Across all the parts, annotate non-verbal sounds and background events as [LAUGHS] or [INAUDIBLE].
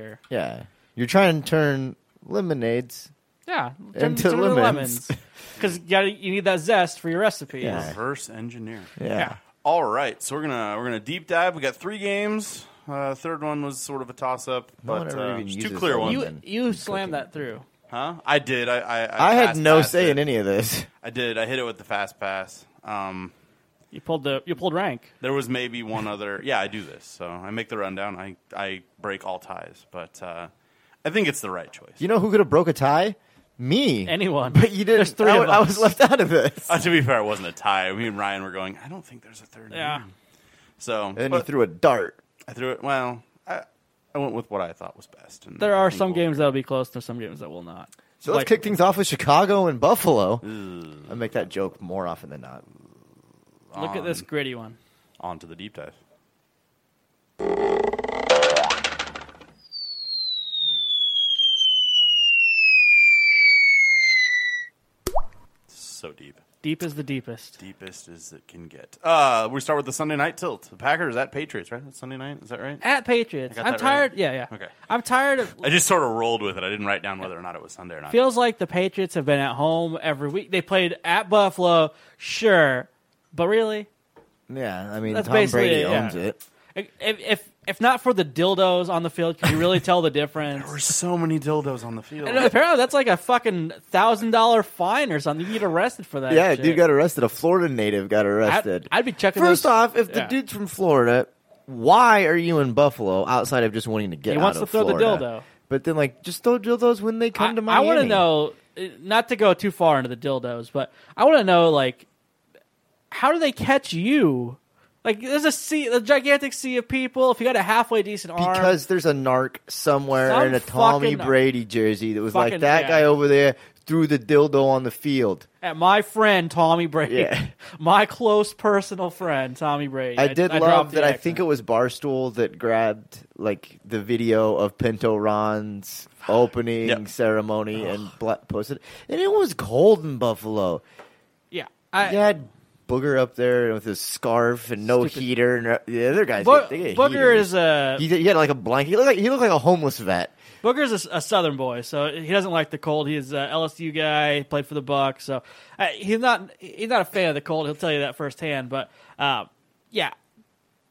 here. Yeah, you're trying to turn lemonades. Yeah, Into lemons. because [LAUGHS] you, gotta- you need that zest for your recipes. Yeah. Reverse engineer. Yeah. All right, so we're gonna we're gonna deep dive. We got three games. Uh, third one was sort of a toss up, No one but ever uh, even it's uses two clear that ones. You Then you cooking. slammed that through. Huh? I did. I I, I had fast no passed say it. in any of this. I did. I hit it with the fast pass. Um, You pulled the you pulled rank. there was maybe one other. Yeah, I do this, so I make the rundown. I I break all ties, but uh, I think it's the right choice. You know who could have broke a tie? Me. Anyone. But you didn't. There's three I, of I was left out of this. Uh, to be fair, it wasn't a tie. Me and Ryan were going. I don't think there's a third. Yeah. game." So And then but you threw a dart. I threw it. Well, I I went with what I thought was best. And There are some we'll- games that'll be close. There's some games that will not. So let's kick things off with Chicago and Buffalo. I make that joke more often than not. Look at this gritty one. On to the deep dive. So deep. Deep is the deepest. Deepest as it can get. Uh, we start with the Sunday night tilt. The Packers at Patriots, right? That's Sunday night. Is that right? At Patriots. I'm tired. right? Yeah, yeah. Okay. I'm tired of. I just sort of rolled with it. I didn't write down whether or not it was Sunday or not. Feels like the Patriots have been at home every week. They played at Buffalo, sure, but really, Yeah, I mean That's Tom basically Brady it, yeah. owns it. if if if not for the dildos on the field, can you really tell the [LAUGHS] difference? there were so many dildos on the field. And apparently, that's like a fucking thousand dollar fine or something. You get arrested for that. Yeah, shit. dude got arrested. A Florida native got I'd, arrested. I'd be checking. First those- off, if the yeah. dude's from Florida, why are you in Buffalo outside of just wanting to get He out wants of to throw the Florida? dildo. But then, like, just throw dildos when they come I, to Miami. I want to know, uh, not to go too far into the dildos, but I want to know, like, how do they catch you? Like, there's a sea, a gigantic sea of people. If you got a halfway decent arm, because there's a narc somewhere Some in a Tommy fucking- Brady jersey that was like that yeah. guy over there threw the dildo on the field. at my friend Tommy Brady, Yeah. [LAUGHS] my close personal friend Tommy Brady. I did dropped love the that. I accent. think it was Barstool that grabbed like the video of Pinto Ron's [SIGHS] opening Yep. ceremony and bla- posted, it. and it was cold in Buffalo. yeah. I, You had Booger up there with his scarf and no Stupid. heater, and uh, the other guys. Bo- get Booger heaters. is a He, he had like a blanket. He looked like he looked like a homeless vet. Booger's a, a Southern boy, so he doesn't like the cold. He's a LSU guy, played for the Bucs, so uh, he's not he's not a fan of the cold. He'll tell you that firsthand. But uh, yeah,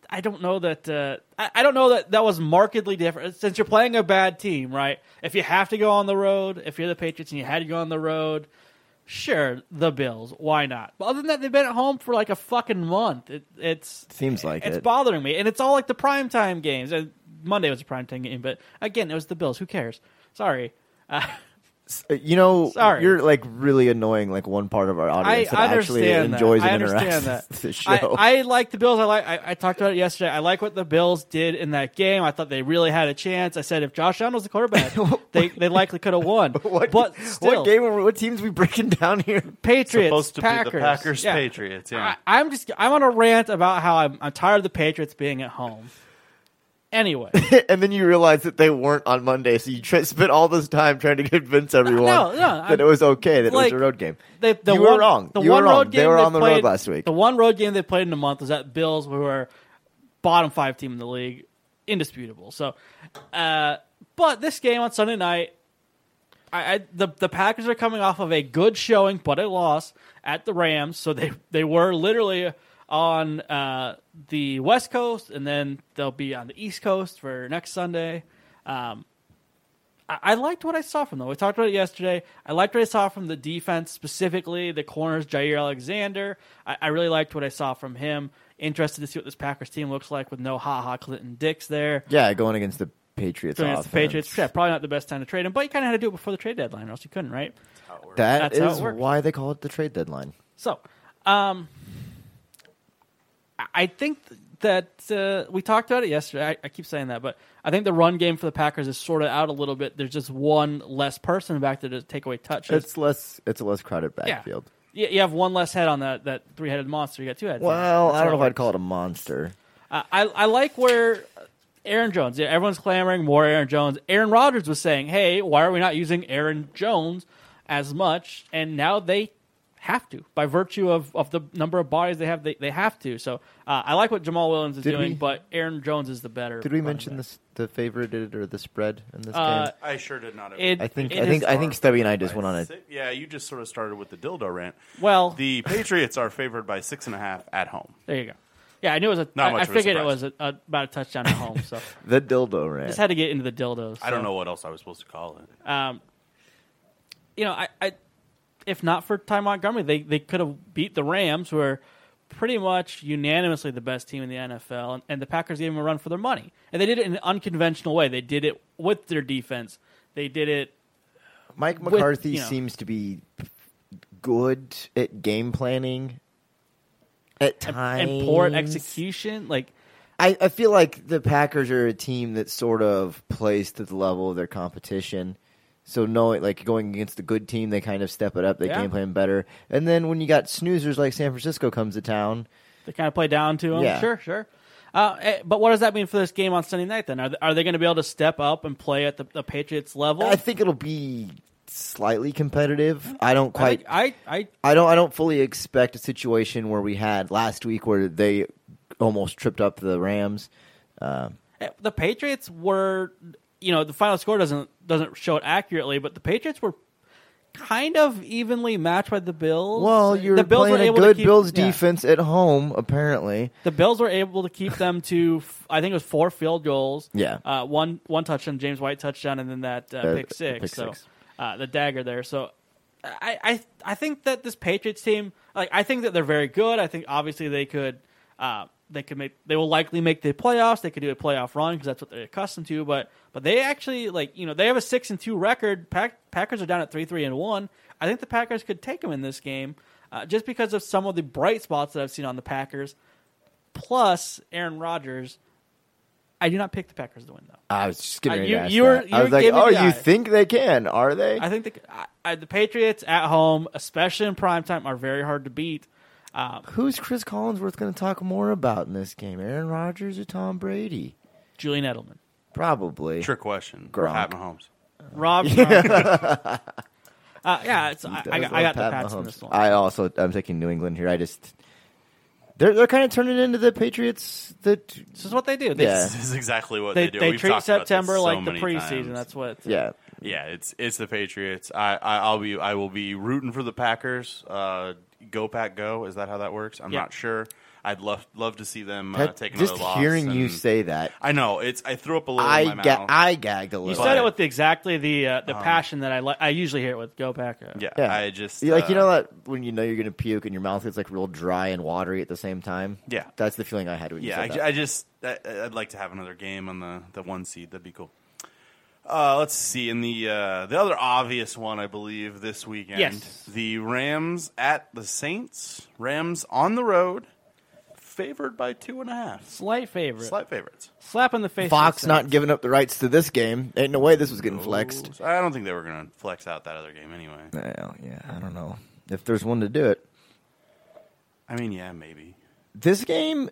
I don't know that uh, I, I don't know that that was markedly different since you're playing a bad team, right? If you have to go on the road, if you're the Patriots and you had to go on the road, sure, the Bills, why not? But other than that, they've been at home for like a fucking month. It, it's Seems like it's it. bothering me, and it's all like the primetime games. Uh, Monday was a primetime game, but again, it was the Bills. Who cares? Sorry. Uh, [LAUGHS] You know, Sorry. you're like really annoying like one part of our I, audience I that actually understand enjoys that. I and understand interacts that. with the show. I, I like the Bills. I like. I, I talked about it yesterday. I like what the Bills did in that game. I thought they really had a chance. I said if Josh Allen was the quarterback, [LAUGHS] they they likely could have won. [LAUGHS] what, but still, what game? Are, what teams we breaking down here? Patriots, supposed to Packers, be the Packers Yeah. Patriots. Yeah. I, I'm just. I'm on a rant about how I'm, I'm tired of the Patriots being at home. Anyway, [LAUGHS] and then you realize that they weren't on Monday, so you try, spent all this time trying to convince everyone no, no, that I'm- it was okay that like, it was a road game. They, the You one, were wrong. The You were one wrong. road game They were on the road played- last week. The one road game they played in a month was at Bills, who are bottom five team in the league, indisputable. So, uh, but this game on Sunday night, I, I the the Packers are coming off of a good showing, but a loss at the Rams. So they they were literally on uh, the West Coast, and then they'll be on the East Coast for next Sunday. Um, I, I liked what I saw from them. We talked about it yesterday. I liked what I saw from the defense, specifically the corners, Jaire Alexander. I, I really liked what I saw from him. Interested to see what this Packers team looks like with no Ha Ha Clinton Dix there. Yeah, going against the Patriots. Against the. Patriots, yeah, probably not the best time to trade him, but you kind of had to do it before the trade deadline, or else you couldn't, right? That That's how it is why they call it the trade deadline. So, um, I- think that uh, we talked about it yesterday. I, I keep saying that, but I think the run game for the Packers is sort of out a little bit. There's just one less person back there to take away touches. It's less. It's a less crowded Yeah. backfield. you, you have one less head on that, that three headed monster. You got two heads. Well, I don't know if I'd call it a monster. Uh, I I like where Aaron Jones. Yeah, everyone's clamoring more Aaron Jones. Aaron Rodgers was saying, "Hey, why are we not using Aaron Jones as much?" And now they have to, by virtue of, of the number of bodies they have. They, they have to. So uh, I like what Jamaal Williams is Did doing, we- but Aaron Jones is the better. Did we running mention back. this the favorited or the spread in this Uh, game? I sure did not. It- I think it I think is- I think Stubby and I just went on a Yeah, you just sort of started with the dildo rant. Well, The [LAUGHS] Patriots are favored by six and a half at home. there you go. Yeah, I knew it was a. Not I- much I of a figured it surprise. was a, a, about a touchdown at home, so [LAUGHS] the dildo rant. just had to get into the dildos. I don't so. know what else I was supposed to call it. Um, you know, I, I if not for Ty Montgomery, they they could have beat the Rams, who are pretty much unanimously the best team in the NFL, and, and the Packers gave them a run for their money, and they did it in an unconventional way. They did it with their defense. They did it. Mike with, McCarthy you know- seems to be good at game planning at times and poor execution, like I, I feel like the Packers are a team that sort of plays to the level of their competition. So knowing like going against a good team, they kind of step it up. They Yeah. game plan better. And then when you got snoozers like San Francisco comes to town, they kind of play down to them. Yeah. Sure, sure. Uh, eh, but what does that mean for this game on Sunday night? Then are they, are they going to be able to step up and play at the, the Patriots level? I think it'll be slightly competitive. I don't quite. think- I, I I don't. I don't fully expect a situation where we had last week where they almost tripped up the Rams. Uh, Eh, the Patriots were, you know, the final score doesn't doesn't show it accurately, but the Patriots were kind of evenly matched by the Bills. well, you're the Bills playing were a able good to keep, Bills yeah. defense at home, apparently. The Bills were able to keep them to, I think it was four field goals. Yeah. uh, one one touchdown, James White touchdown, and then that uh, Uh, pick six. pick so six. Uh, the dagger there. So. I, I I think that this Patriots team, like I think that they're very good. I think obviously they could, uh, they could make, they will likely make the playoffs. They could do a playoff run because that's what they're accustomed to. But but they actually like you know they have a six and two record. Pack, Packers are down at three three and one. I think the Packers could take them in this game, uh, just because of some of the bright spots that I've seen on the Packers. Plus Aaron Rodgers. I do not pick the Packers to win though. I was just getting Uh, you- you were- you I was like, oh, you think they can? Are they? I think the I, I, the Patriots at home, especially in prime time, are very hard to beat. Uh, Who's Cris Collinsworth going to talk more about in this game? Aaron Rodgers or Tom Brady? Julian Edelman, Probably. Trick question. Gronk. Pat Mahomes. Rob. [LAUGHS] uh, yeah, it's, I, I, Does got- I love got the Pat Pats in this one. I also I'm taking New England here. I just they're they're kind of turning into the Patriots that this is what they do. They, Yeah. This is exactly what they, they, do. they We've treat talked about this September so like the preseason. times. That's what. yeah. Yeah, it's it's the Patriots. I, I I'll be I will be rooting for the Packers. Uh, go Pack, go! Is that how that works? I'm Yeah. not sure. I'd love love to see them uh, Pat- take just another loss. hearing you and- say that, I know it's. I threw up a little. I in my ga- mouth. I gagged a little. You little. said it But- with exactly the uh, the passion that I li- I usually hear it with. Go back. Uh, yeah, yeah, I just You like you uh, know that when you know you're gonna puke and your mouth gets like real dry and watery at the same time. Yeah. that's the feeling I had when you Yeah, said I, that. I just I, I'd like to have another game on the, the one seed. That'd be cool. Uh, let's see. In the uh, the other obvious one, I believe this weekend, Yes. the Rams at the Saints. Rams on the road, favored by two and a half. Slight favorite. Slight favorites. Slap in the face. Fox the not giving up the rights to this game. Ain't no way this was getting flexed. So I don't think they were going to flex out that other game anyway. Well, yeah, I don't know if there's one to do it. I mean, yeah, maybe. This game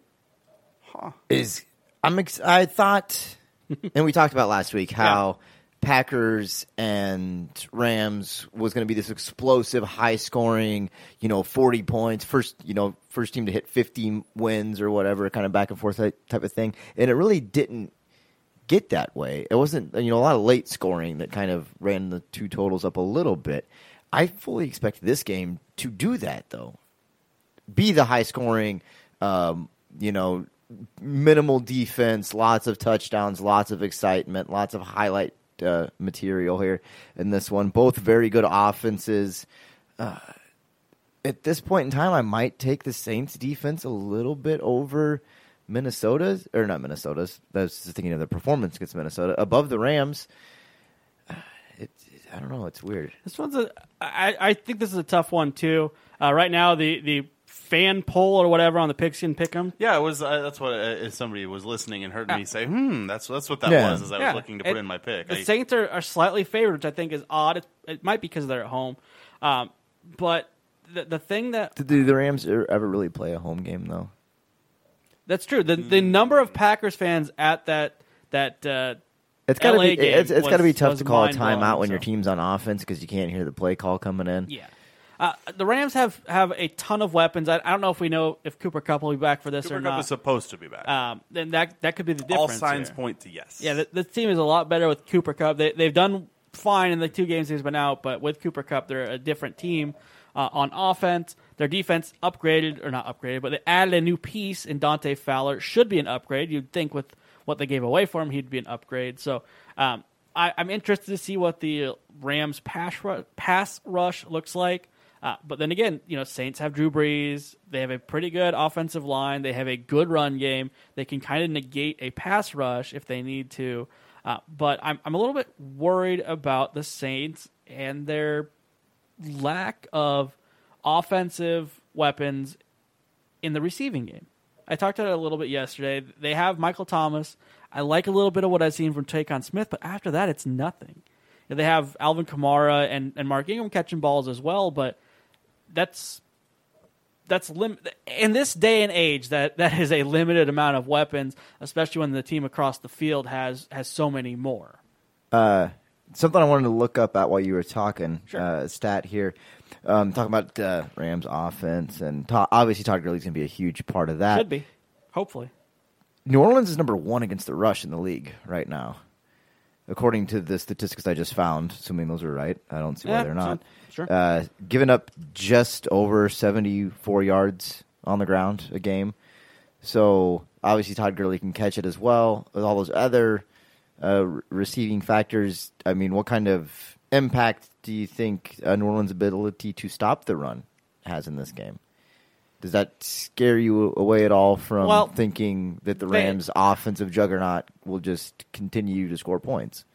Huh. is I'm ex- I thought [LAUGHS] and we talked about last week how Packers and Rams was going to be this explosive high scoring, you know, 40 points, first, you know, first team to hit 50 wins or whatever, kind of back and forth type type of thing. And it really didn't get that way. It wasn't, you know, a lot of late scoring that kind of ran the two totals up a little bit. I fully expect this game to do that though. Be the high scoring um, you know, minimal defense, lots of touchdowns, lots of excitement, lots of highlight uh, material here in this one. Both very good offenses. Uh, at this point in time, I might take the Saints defense a little bit over Minnesota's, or not Minnesota's. I was just thinking of the performance against Minnesota above the Rams. Uh, I don't know. It's weird. This one's a. I, I think this is a tough one too. Uh, right now, the the fan poll or whatever on the Pigskin Pick'em. Yeah, it was. Uh, that's what uh, if somebody was listening and heard me say, "Hmm, that's that's what that Yeah. was." As I Yeah. was looking to put It- in my pick. The I- Saints are, are slightly favored, which I think is odd. It, it might be because they're at home, um, but the the thing that Did the, the Rams er- ever really play a home game though? that's true. The the number of Packers fans at that that uh, It's gotta LA be game it's, it's gotta be was- tight was to call a mind-blowing, timeout when your so. team's on offense because you can't hear the play call coming in. Yeah. Uh, the Rams have, have a ton of weapons. I, I don't know if we know if Cooper Kupp will be back for this Cooper or Cup not. is supposed to be back. um, then that that could be the difference. All signs here. point to yes. Yeah, the, the team is a lot better with Cooper Kupp. They, they've done fine in the two games he's been out, but with Cooper Kupp, they're a different team uh, on offense. Their defense upgraded, or not upgraded, but they added a new piece in Dante Fowler. Should be an upgrade. You'd think with what they gave away for him, he'd be an upgrade. So um, I, I'm interested to see what the Rams pass rush, pass rush looks like. Uh, but then again, you know, Saints have Drew Brees. They have a pretty good offensive line. They have a good run game. They can kind of negate a pass rush if they need to. Uh, but I'm I'm a little bit worried about the Saints and their lack of offensive weapons in the receiving game. I talked about it a little bit yesterday. They have Michael Thomas. I like a little bit of what I've seen from Tre'Quan Smith, but after that, it's nothing. They have Alvin Kamara and, and Mark Ingram catching balls as well, but that's that's lim- in this day and age that that is a limited amount of weapons, especially when the team across the field has has so many more. Uh, something I wanted to look up at while you were talking. Sure. Uh, stat here, um, talking about uh, Rams offense, and to- obviously Todd Gurley's going to be a huge part of that. Should be, hopefully. New Orleans is number one against the rush in the league right now, according to the statistics I just found. Assuming those are right, I don't see why Yeah, they're not. sure. Uh, giving up just over seventy-four yards on the ground a game. So obviously Todd Gurley can catch it as well. With all those other uh, re- receiving factors, I mean, what kind of impact do you think uh, New Orleans' ability to stop the run has in this game? Does that scare you away at all from Well, thinking that the they- Rams' offensive juggernaut will just continue to score points?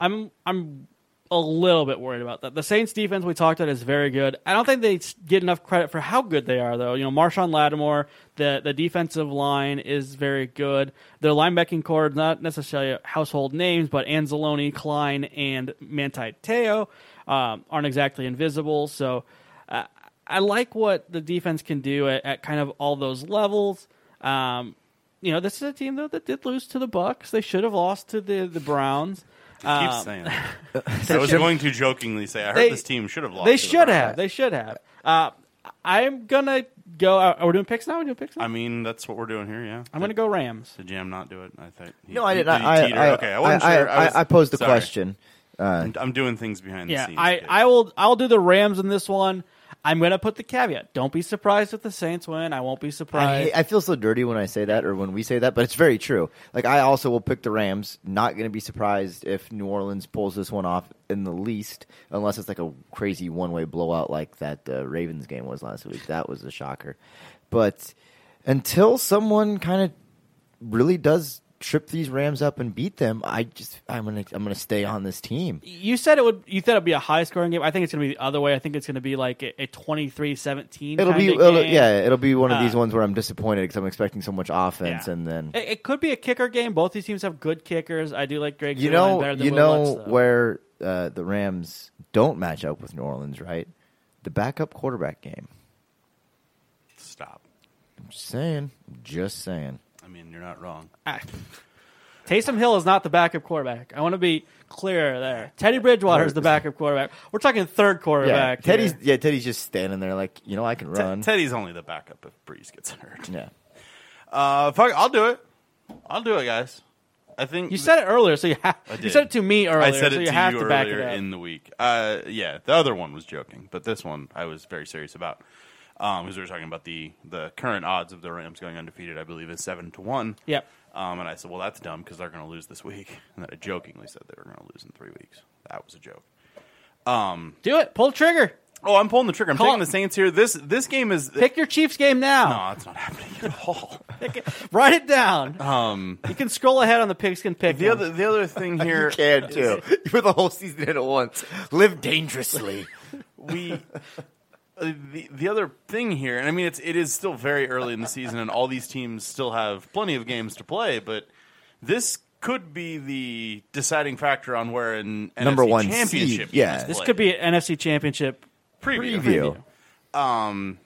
I'm I'm a little bit worried about that. The Saints defense we talked about is very good. I don't think they get enough credit for how good they are, though. You know, Marshon Lattimore, the the defensive line is very good. Their linebacking core, not necessarily household names, but Anzalone, Klein, and Manti Teo um, aren't exactly invisible. So uh, I like what the defense can do at, at kind of all those levels. Um, you know, this is a team though that did lose to the Bucs. They should have lost to the the Browns. Keep Um, saying [LAUGHS] that. I was going to jokingly say I heard They- this team should have lost. They to the should Browns. have. They should have. Uh, I'm gonna go. Are we doing picks now? Are we doing picks now? I mean, that's what we're doing here. Yeah. I'm gonna go Rams. Did Jam not do it? I thought. He, No, I didn't. he I, teeter? I, okay, I wasn't I, sure. I, was- I posed the sorry. question. Uh, I'm, I'm doing things behind the Yeah, scenes. I, I will. I'll do the Rams in this one. I'm gonna put the caveat. Don't be surprised if the Saints win. I won't be I, surprised. I feel so dirty when I say that or when we say that, but it's very true. Like I also will pick the Rams. Not going to be surprised if New Orleans pulls this one off in the least, unless it's like a crazy one-way blowout like that uh, Ravens game was last week. That was a shocker. But until someone kind of really does trip these Rams up and beat them, I just I'm gonna I'm gonna stay on this team. you said it would. You said it'd be a high scoring game. I think it's gonna be the other way. I think it's gonna be like a, a 23-17 It'll be it'll, game. yeah, it'll be one of these Uh, ones where I'm disappointed because I'm expecting so much offense, Yeah. and then It, it could be a kicker game. Both these teams have good kickers. I do like Greg. you know, better than you Will know Lutz, where uh, the Rams don't match up with New Orleans, right? The backup quarterback game. Stop. I'm just saying, just saying. I mean, you're not wrong. Ah. Taysom Hill is not the backup quarterback. I want to be clear there. Teddy Bridgewater is the backup quarterback. We're talking third Yeah, quarterback. Teddy's here. yeah, Teddy's just standing there like you know I can Te- run. Teddy's only the backup if Brees gets hurt. yeah, Uh, fuck, I'll do it. I'll do it, guys. I think You said it earlier, so you have. You said it to me earlier, I said so it you to have you to back it earlier up. in the week. Uh, yeah, the other one was joking, but this one I was very serious about because we were talking about the the current odds of the Rams going undefeated. I believe is seven to one. Yep. Um, and I said, well, that's dumb because they're going to lose this week. [LAUGHS] And then I jokingly said they were going to lose in three weeks. That was a joke. Do it. Pull the trigger. Oh, I'm pulling the trigger. I'm Call- taking the Saints here. This this game is Pick your Chiefs game now. no, now. it's not happening at all. [LAUGHS] Write it down. Um, you can scroll ahead on the pigskin pick. the other the other thing [LAUGHS] here you can too. You put the whole season in at once. Live dangerously. we the the other thing here, and I mean it's it is still very early in the season, and all these teams still have plenty of games to play, but this could be the deciding factor on where an Number NFC one championship seed, yeah. is this played. could be an NFC Championship preview. Preview. Um,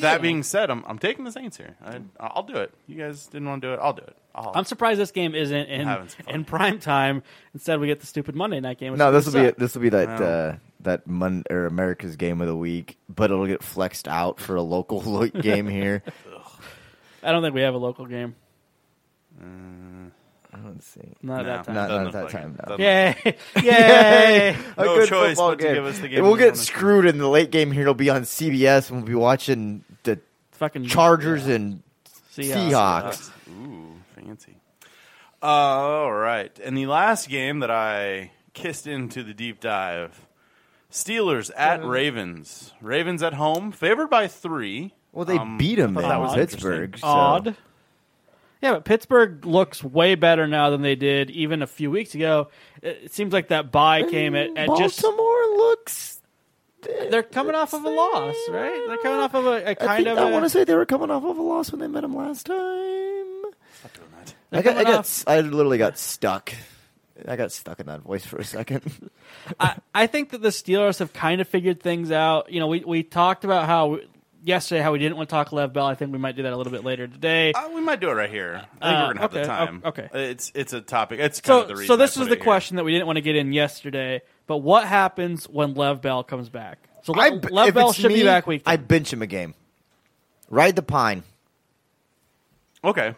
that being said, I'm I'm taking the Saints here. I, I'll do it. You guys didn't want to do it. I'll do it. I'll, I'm surprised this game isn't in Having some fun. in prime time. Instead, we get the stupid Monday night game. No, this will be this will be that No. uh, that Mon- or America's game of the week, but it'll get flexed out for a local [LAUGHS] lo- game here. I don't think we have a local game. Let's see. Not No, that time. Not- doesn't not look that like time, it. no. Doesn't- [LAUGHS] Yay! Yay! A No good choice football but to give us the game we'll we get wanna see. screwed in the late game here. It'll be on CBS, and we'll be watching the Fucking Chargers and Seahawks. Seahawks. Ooh, fancy. Uh, all right. And the last game that I kissed into the deep dive Steelers at Ravens. Ravens at home, favored by three. Well, they Um, beat them I thought that was Pittsburgh. so- Odd. Yeah, but Pittsburgh looks way better now than they did even a few weeks ago. It it seems like that bye came at, at just. Baltimore looks. They're coming off of a loss, right? They're coming off of a, a I, kind think, of. I a- want to say they were coming off of a loss when they met them last time. Stop doing that. I got, I coming got, off- s- I literally got stuck. I got stuck in that voice for a second. [LAUGHS] I, I think that the Steelers have kind of figured things out. You know, we, we talked about how yesterday how we didn't want to talk Lev Bell. I think we might do that a little bit later today. Uh, we might do it right here. I think Uh, we're gonna have okay, the time. okay. It's it's a topic. It's kind of So, the reason. so this was the it here. question that we didn't want to get in yesterday. But what happens when Lev Bell comes back? So I, Lev Bell should me, be back week. I three. bench him a game. Ride the pine. Okay.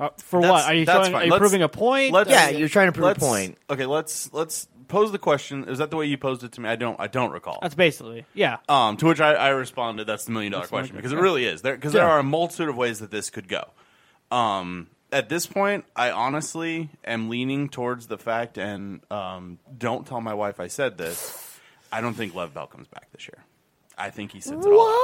Uh, for That's- what are you that's showing? fine. Are you Let's- proving a point? let's- Yeah, you're trying to prove a Let's- point. Okay, let's let's pose the question. Is that the way you posed it to me? I don't I don't recall. That's basically yeah. Um, to which I, I responded, "That's the million dollar That's question because it really is there because there Yeah. are a multitude of ways that this could go." Um, at this point, I honestly am leaning towards the fact, and um, don't tell my wife I said this. I don't think Lev Bell comes back this year. I think he sits it all. out.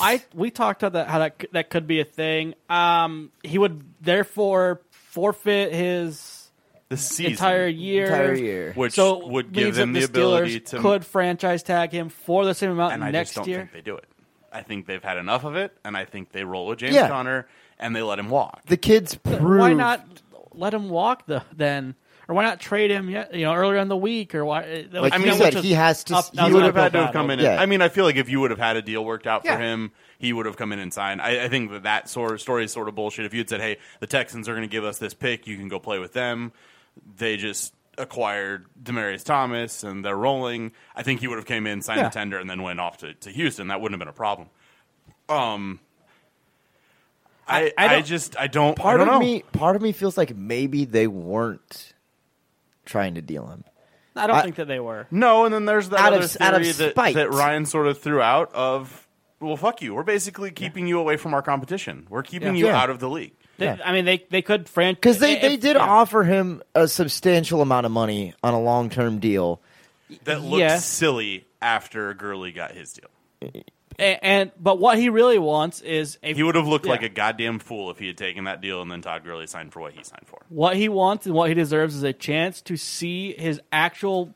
I we talked about that how that that could be a thing. Um, he would therefore forfeit his The season, entire year. Entire year. which so would give means them the, the ability Steelers to. could franchise tag him for the same amount and I next just don't year. think they do it. I think they've had enough of it, and I think they roll with James Yeah. Conner and they let him walk. The kids prove. Why not let him walk the then? Or why not trade him yet? You know, earlier in the week, or why? Like I you mean, said, he has to. up- he would would have have had to have come in. battle. And, Yeah. I mean, I feel like if you would have had a deal worked out for him, he would have come in and signed. I, I think that that sort of story is sort of bullshit. If you had said, "Hey, the Texans are going to give us this pick, you can go play with them," they just acquired Demaryius Thomas and they're rolling. I think he would have came in, signed Yeah. the tender, and then went off to, to Houston. That wouldn't have been a problem. Um, I I I, just I don't Part I don't of know. me, part of me feels like maybe they weren't trying to deal him. I don't I- think that they were. No, and then there's that Out other of- out of theory that, spite. that Ryan sort of threw out of, well, fuck you. We're basically keeping you away from our competition. We're keeping Yeah. you Yeah. out of the league. They- Yeah. I mean, they they could franchise Because they, they did offer him a substantial amount of money on a long term deal. That looked Yeah. silly after Gurley got his deal. And, and but what he really wants is a He would have looked Yeah. like a goddamn fool if he had taken that deal and then Todd Gurley signed for what he signed for. What he wants and what he deserves is a chance to see his actual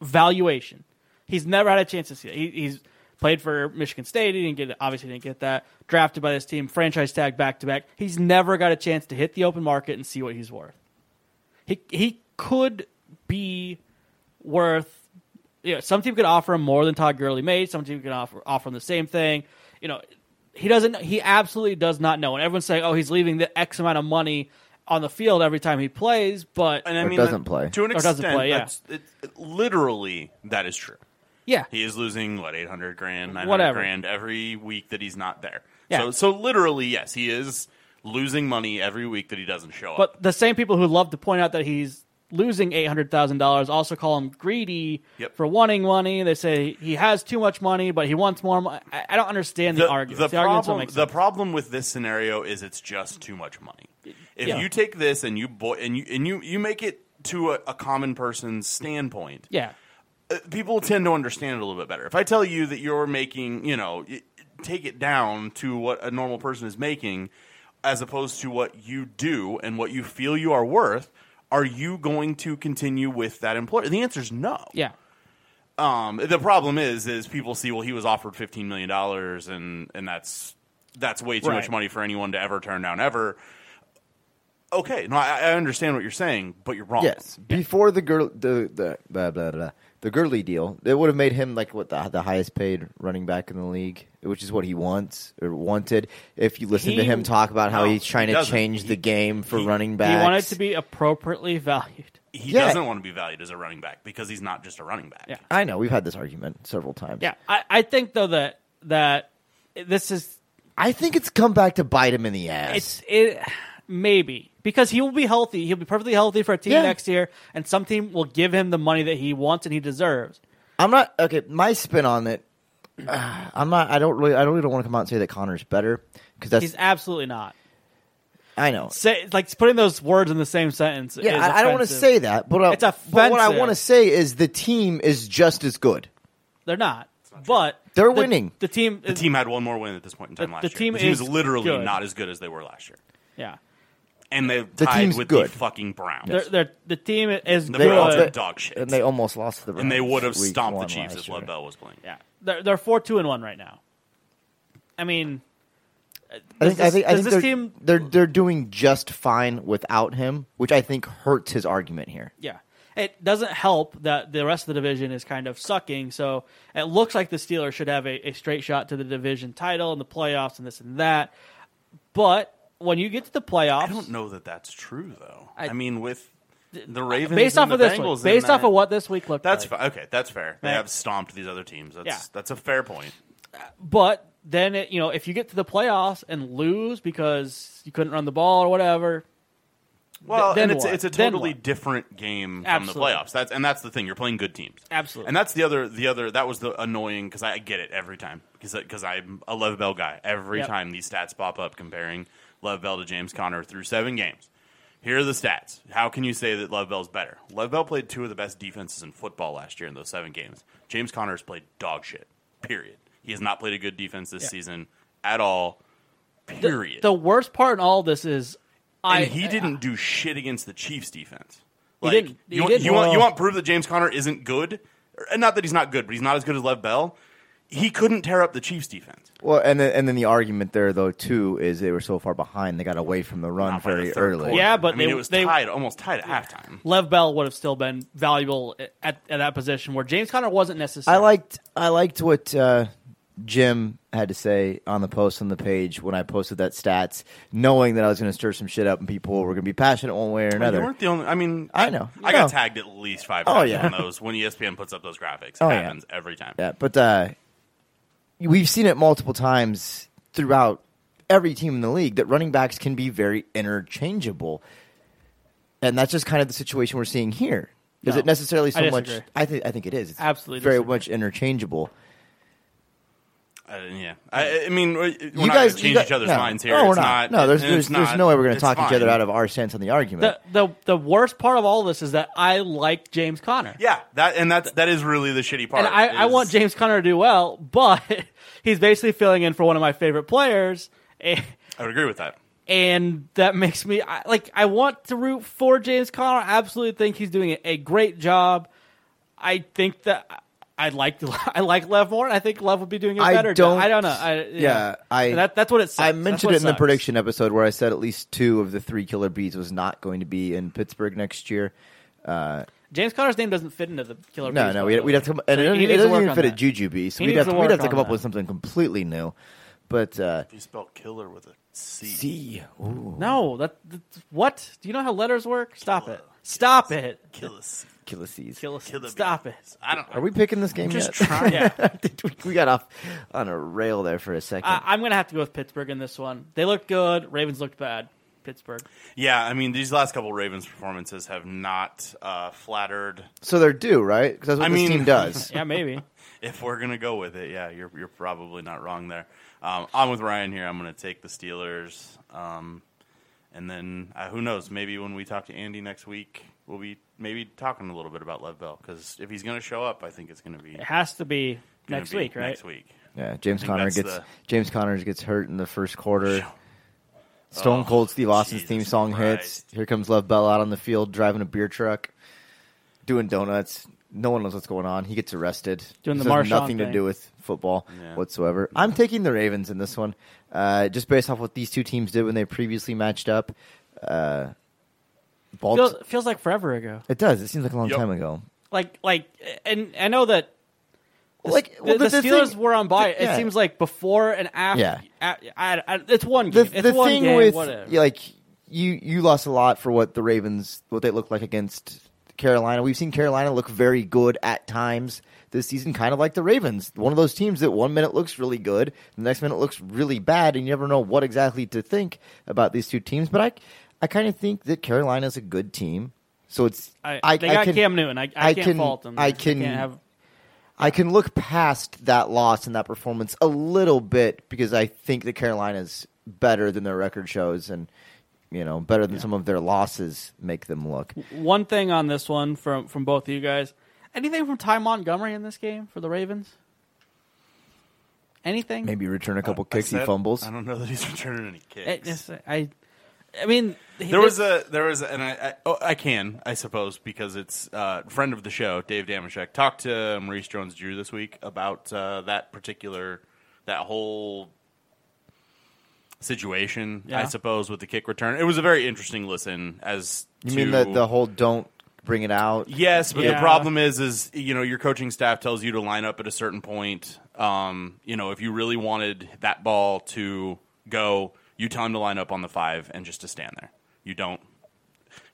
valuation. He's never had a chance to see it. He, he's played for Michigan State. He didn't get it. Obviously, didn't get that. Drafted by this team, franchise tag back to back. He's never got a chance to hit the open market and see what he's worth. He he could be worth. You know, some team could offer him more than Todd Gurley made. Some team could offer offer him the same thing. You know, he doesn't. He absolutely does not know. And everyone's saying, "Oh, he's leaving the X amount of money on the field every time he plays." But And I Or mean, doesn't that- play. to an Or extent. doesn't play, yeah. that's, it, it- literally, that is true. yeah, He is losing what eight hundred grand, nine hundred grand every week that he's not there. Yeah. So, so literally, yes, he is losing money every week that he doesn't show up. But the same people who love to point out that he's losing eight hundred thousand dollars also call him greedy Yep. for wanting money. They say he has too much money, but he wants more. Money. I, I don't understand the, argument. The, The, problem, the problem with this scenario is it's just too much money. If Yeah. you take this and you boy, and you and you you make it to a, a common person's standpoint, yeah, uh, people tend to understand it a little bit better. If I tell you that you're making, you know, take it down to what a normal person is making, as opposed to what you do and what you feel you are worth, are you going to continue with that employer? The answer is no. yeah. Um, the problem is, is people see, well, he was offered fifteen million dollars, and and that's that's way too much money for anyone to ever turn down ever. Okay, no, I, I understand what you're saying, but you're wrong. Yes, before the girl the the blah, blah, blah, the Gurley deal, it would have made him like what the the highest paid running back in the league, which is what he wants or wanted. If you listen to him talk about how no, he's trying he to doesn't. change the game for he- running He backs, wanted to be appropriately valued. He Yeah. doesn't want to be valued as a running back because he's not just a running back. Yeah. I know we've had this argument several times. Yeah, I, I think though that that this is I think it's come back to bite him in the ass. it's it maybe because he will be healthy. He'll be perfectly healthy for a team Yeah. next year, and some team will give him the money that he wants and he deserves. I'm not okay. My spin on it, uh, [SIGHS] I'm not. I don't really. I don't really don't want to come out and say that Conner's better because that's. He's absolutely not. I know. Say like putting those words in the same sentence. Yeah, is I, I don't want to offensive. say that, but, uh, It's but what I offensive. want to say is the team is just as good. they're not. But They're the- winning. The team. The team had one more win at this point in time The- last the year. team the team is is literally good. not as good as they were last year, Yeah, and they The tied team's with good. the fucking Browns. they're, they're, the team is The They- Browns good. are dog shit, and they almost lost to the. Browns and they would have week stomped the one Chiefs last if year. Lev Bell was playing. Yeah, they're they're four two and one right now. I mean, I think, does I think, I this- think does they're, this team- they're they're doing just fine without him, which I think hurts his argument here. Yeah. It doesn't help that the rest of the division is kind of sucking. So it looks like the Steelers should have a, a straight shot to the division title and the playoffs and this and that. But when you get to the playoffs, I don't know that that's true though. I- I, mean, with the Ravens, based off of this Bengals week, based in off that- of what this week looked That's like. okay. That's fair. They Right. have stomped these other teams. That's Yeah. that's a fair point. But then it, you know, if you get to the playoffs and lose because you couldn't run the ball or whatever, Well, then and it's what? it's a totally different game Absolutely. from the playoffs. That's and that's the thing. You're playing good teams. Absolutely. And that's the other the other that was the annoying because I get it every time because because I'm a Lev Bell guy. Every Yep. time these stats pop up comparing Lev Bell to James Conner through seven games. Here are the stats. How can you say that Lev Bell's better? Lev Bell played two of the best defenses in football last year in those seven games. James Conner has played dog shit. Period. He has not played a good defense this Yeah. season at all. Period. the worst part in all this is I and he didn't do shit against the Chiefs defense. He didn't- he you, want, didn't. you want you want proof that James Conner isn't good? Not that he's not good, but he's not as good as Lev Bell. He couldn't tear up the Chiefs defense. Well, and then, and then the argument there though too is they were so far behind they got away from the run Not by the very third early. quarter. Yeah, but I mean they- it was they- tied, almost tied at halftime. Lev Bell would have still been valuable at, at that position where James Conner wasn't necessary. I liked I liked what uh, Jim had to say on the post on the page when I posted that stats, knowing that I was going to stir some shit up and people were going to be passionate one way or Well, another. you weren't the only. I mean, I know. I No. got tagged at least five Oh, times yeah. on those when ESPN puts up those graphics. It Oh, yeah. happens every time. Yeah, but uh, we've seen it multiple times throughout every team in the league that running backs can be very interchangeable, and that's just kind of the situation we're seeing here. Is No, it necessarily so I much? I think I think it is. It's Absolutely very disagree. much interchangeable. Uh, yeah, I, I mean, we're you not guys gonna you change guys- each other's no. minds here. No, we're It's not. No, there's it's there's, there's no way we're going to it's talk each other out of our sense on the argument. the the the worst part of all this is that I like James Conner. Yeah, that and that's that is really the shitty part. and I, I want James Conner to do well, but [LAUGHS] he's basically filling in for one of my favorite players, and, I would agree with that. and that makes me I, like I want to root for James Conner. I absolutely think he's doing a, a great job. I think that I like [LAUGHS] I like Lev more. and I think Lev would be doing a I better don't- job. I don't know. I, yeah, I- that, that's what it. Sucks. I mentioned it in the prediction episode where I said at least two of the three killer bees was not going to be in Pittsburgh next year. James Conner's name doesn't fit into the killer. No, Bees no, we'd, we'd have to come, and So it, doesn't- it doesn't even on fit a that. Juju Bee, so we'd have to to, we'd have to come on up with something completely new. But uh, You spell killer with a C. C, ooh, No, that, that's what? Do you know how letters work? Stop it! Stop it! Kill a C. Killer C's. Kill us. Kill a Stop it! I don't. Are we picking this game just yet? trying? [LAUGHS] Yeah. We- we got off on a rail there for a second. I, I'm going to have to go with Pittsburgh in this one. They looked good. Ravens looked bad. Pittsburgh. Yeah, I mean, these last couple Ravens performances have not uh, flattered. so they're due, right? Because that's what I this mean- team does. [LAUGHS] Yeah, maybe. [LAUGHS] If we're gonna go with it, yeah, you're you're probably not wrong there. Um, I'm with Ryan here. I'm gonna take the Steelers, um, and then uh, who knows? Maybe when we talk to Andy next week, we'll be maybe talking a little bit about Lev Bell because if he's gonna show up, I think it's gonna be It has to be gonna next be week, right? Next week. Yeah, James think Conner that's gets the- James Connors gets hurt in the first quarter. Stone Cold Steve Austin's Jesus theme song hits. Christ. Here comes Love Bell out on the field driving a beer truck, doing donuts. No one knows what's going on. He gets arrested. Doing This the has Marshawn nothing to thing. do with football Yeah. whatsoever. I'm taking the Ravens in this one, uh, just based off what these two teams did when they previously matched up. Uh, feels, Balt- feels like forever ago. it does. It seems like a long Yep. time ago. Like like, and I know that the, Like the, well, the the Steelers thing- were on by. yeah. It seems like before and after. Yeah. a- I- I- it's one the game. it's the one thing game. with whatever. yeah, like you you lost a lot for what the Ravens what they looked like against Carolina. We've seen Carolina look very good at times this season, kind of like the Ravens. One of those teams that one minute looks really good, the next minute looks really bad, and you never know what exactly to think about these two teams. But I I kind of think that Carolina is a good team. So it's I, they got can, Cam Newton. I, I, I can't can- fault them. I can- can't have. I can look past that loss and that performance a little bit because I think that Carolina's better than their record shows and you know better than some of their losses make them look. One thing on this one from from both of you guys. Anything from Ty Montgomery in this game for the Ravens? Anything? Maybe return a couple I kicks he fumbles. I don't know that he's [LAUGHS] returning any kicks. just- I, I mean, There was a there was a, and I I, oh, I can I suppose because it's uh, friend of the show Dave Dameshek talked to Maurice Jones-Drew this week about uh, that particular that whole situation I suppose with the kick return. It was a very interesting listen as You to, mean the the whole don't bring it out? Yes, but the problem is, is you know your coaching staff tells you to line up at a certain point. Um, you know, if you really wanted that ball to go, you tell him to line up on the five and just to stand there. You don't,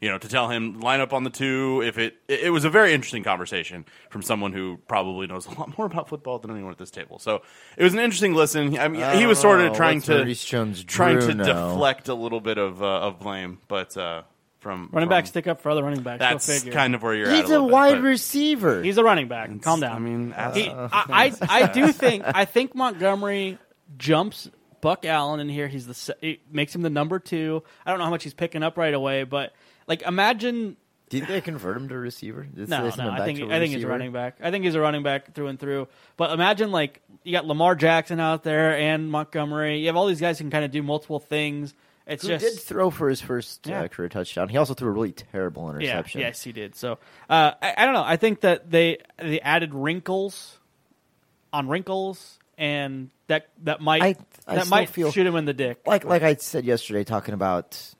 you know, to tell him line up on the two. If it, it, it was a very interesting conversation from someone who probably knows a lot more about football than anyone at this table. So it was an interesting listen. I mean, I he was sort of trying to Maurice Jones-Drew trying to know? deflect a little bit of uh, of blame, but uh, from running from, back stick up for other running backs. That's figure. kind of where you're at. He's a, a little bit, wide receiver. He's a running back. Calm down. I mean, as- He, I, I I do think I think Montgomery jumps Buck Allen in here. He's the se- it makes him the number two. I don't know how much he's picking up right away, but like imagine Did they convert him to receiver? No no I think I think he's a running back. I think he's a running back through and through. But imagine like you got Lamar Jackson out there and Montgomery. You have all these guys who can kind of do multiple things. It's Who just did throw for his first Yeah. uh, career touchdown? He also threw a really terrible interception. Yeah, yes, he did. So uh, I, I don't know. I think that they they added wrinkles on wrinkles, and that that might I- I that might feel- shoot him in the dick. like like I said yesterday, talking about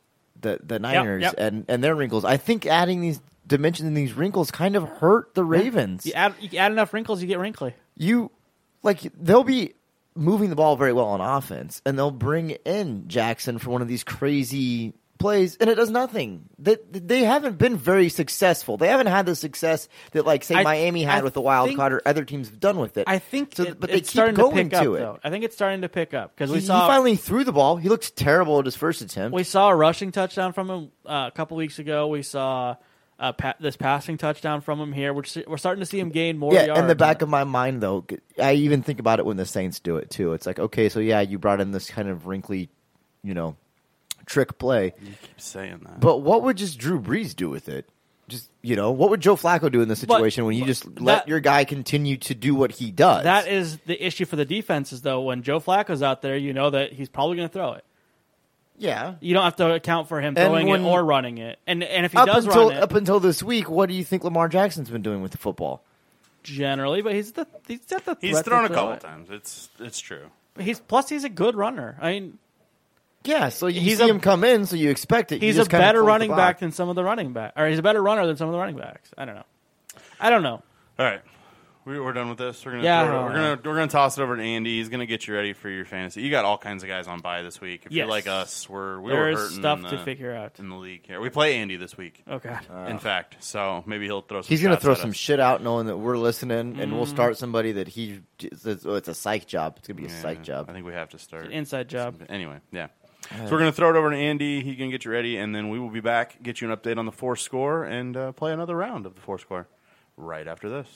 the the Niners yep. and and their wrinkles. I think adding these dimensions and these wrinkles kind of hurt the Ravens. You add you add enough wrinkles, you get wrinkly. You like they'll be moving the ball very well on offense, and they'll bring in Jackson for one of these crazy plays, and it does nothing. They they haven't been very successful. They haven't had the success that like say I- Miami had I with the wild think- card or other teams have done with it. I think, so, it- but they it's keep starting going to pick up. to it. Though I think it's starting to pick up because we he, he saw finally threw the ball. He looked terrible at his first attempt. we saw a rushing touchdown from him uh, a couple weeks ago. We saw uh, pa- this passing touchdown from him here. We're we're starting to see him gain more. Yeah, yards. in the back of my mind, though, I even think about it when the Saints do it too. It's like, okay, so yeah, you brought in this kind of wrinkly, you know, trick play, You keep saying that. but what would just Drew Brees do with it? Just you know, what would Joe Flacco do in this But- situation when you just that- let your guy continue to do what he does? That is the issue for the defenses, though. When Joe Flacco's out there, you know that he's probably going to throw it. yeah. You don't have to account for him throwing when- it or running it. And and if he Up does until run it, up until this week, what do you think Lamar Jackson's been doing with the football? generally, but he's the he's at the He's threat to thrown a couple it. times. It's it's true. He's plus he's a good runner. I mean, Yeah, so you He's see a- him come in, so you expect it. You he's a better running back than some of the running back, or he's a better runner than some of the running backs. I don't know. I don't know. All right. We, we're done with this. We're gonna Yeah. throw we're gonna we're gonna toss it over to Andy. He's gonna get you ready for your fantasy. You got all kinds of guys on by this week. If you're like us, we're we There were hurting stuff in to figure out. in the league here. We play Andy this week. Oh God. in fact, so maybe he'll throw. some He's going to throw at some us. shit out, knowing that we're listening, and Mm. we'll start somebody that he. Says, oh, it's a psych job. It's going to be a Yeah, psych job. I think we have to start. An inside job. Anyway, yeah. So we're going to throw it over to Andy. He can get you ready, and then we will be back, get you an update on the four score, and uh, play another round of the four score right after this.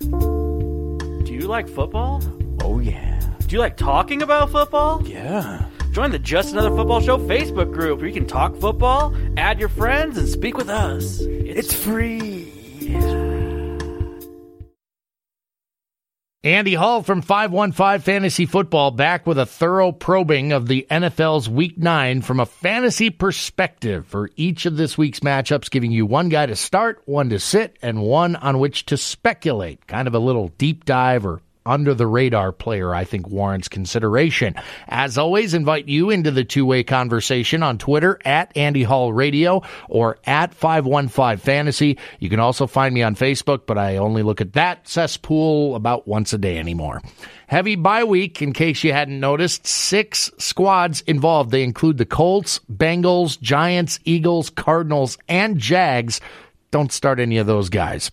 Do you like football? Oh yeah. Do you like talking about football? Yeah. Join the Just Another Football Show Facebook group where you can talk football, add your friends, and speak with us. It's free. Andy Hall from 515 Fantasy Football back with a thorough probing of the NFL's Week 9 from a fantasy perspective for each of this week's matchups, giving you one guy to start, one to sit, and one on which to speculate. Kind of a little deep dive or under the radar player I think warrants consideration. As always, invite you into the two way conversation on Twitter at Andy Hall Radio or at 515 Fantasy. You can also find me on Facebook, but I only look at that cesspool about once a day anymore. Heavy bye week, in case you hadn't noticed. Six squads involved. They include the Colts, Bengals, Giants, Eagles, Cardinals, and Jags. Don't start any of those guys.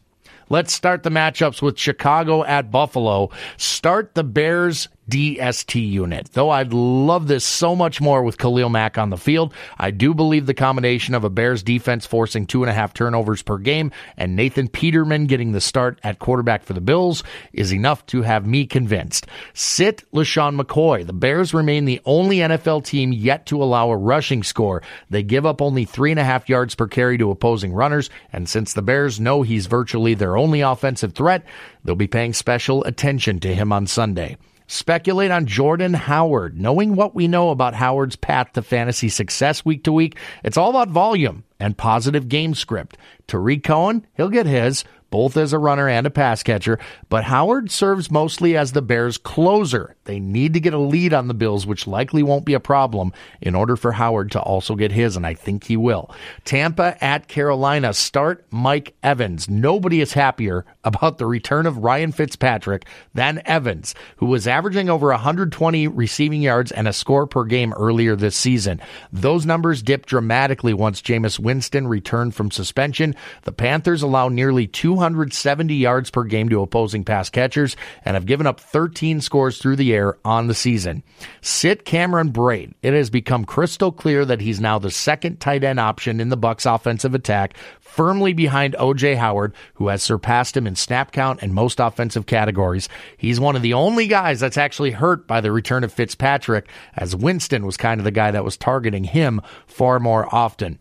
Let's start the matchups with Chicago at Buffalo. Start the Bears DST unit. Though I'd love this so much more with Khalil Mack on the field, I do believe the combination of a Bears defense forcing two and a half turnovers per game and Nathan Peterman getting the start at quarterback for the Bills is enough to have me convinced. Sit LeSean McCoy. The Bears remain the only NFL team yet to allow a rushing score. They give up only three and a half yards per carry to opposing runners, and since the Bears know he's virtually their only offensive threat, they'll be paying special attention to him on Sunday. Speculate on Jordan Howard. Knowing what we know about Howard's path to fantasy success week to week, it's all about volume and positive game script. Tarik Cohen, he'll get his, both as a runner and a pass catcher, but Howard serves mostly as the Bears' closer. They need to get a lead on the Bills, which likely won't be a problem in order for Howard to also get his, and I think he will. Tampa at Carolina. Start Mike Evans. Nobody is happier [LAUGHS] about the return of Ryan Fitzpatrick than Evans, who was averaging over 120 receiving yards and a score per game earlier this season. Those numbers dipped dramatically once Jameis Winston returned from suspension. The Panthers allow nearly 270 yards per game to opposing pass catchers and have given up 13 scores through the air on the season. Sit Cameron Brate. It has become crystal clear that he's now the second tight end option in the Bucs offensive attack, firmly behind OJ Howard, who has surpassed him in snap count and most offensive categories. He's one of the only guys that's actually hurt by the return of Fitzpatrick, as Winston was kind of the guy that was targeting him far more often.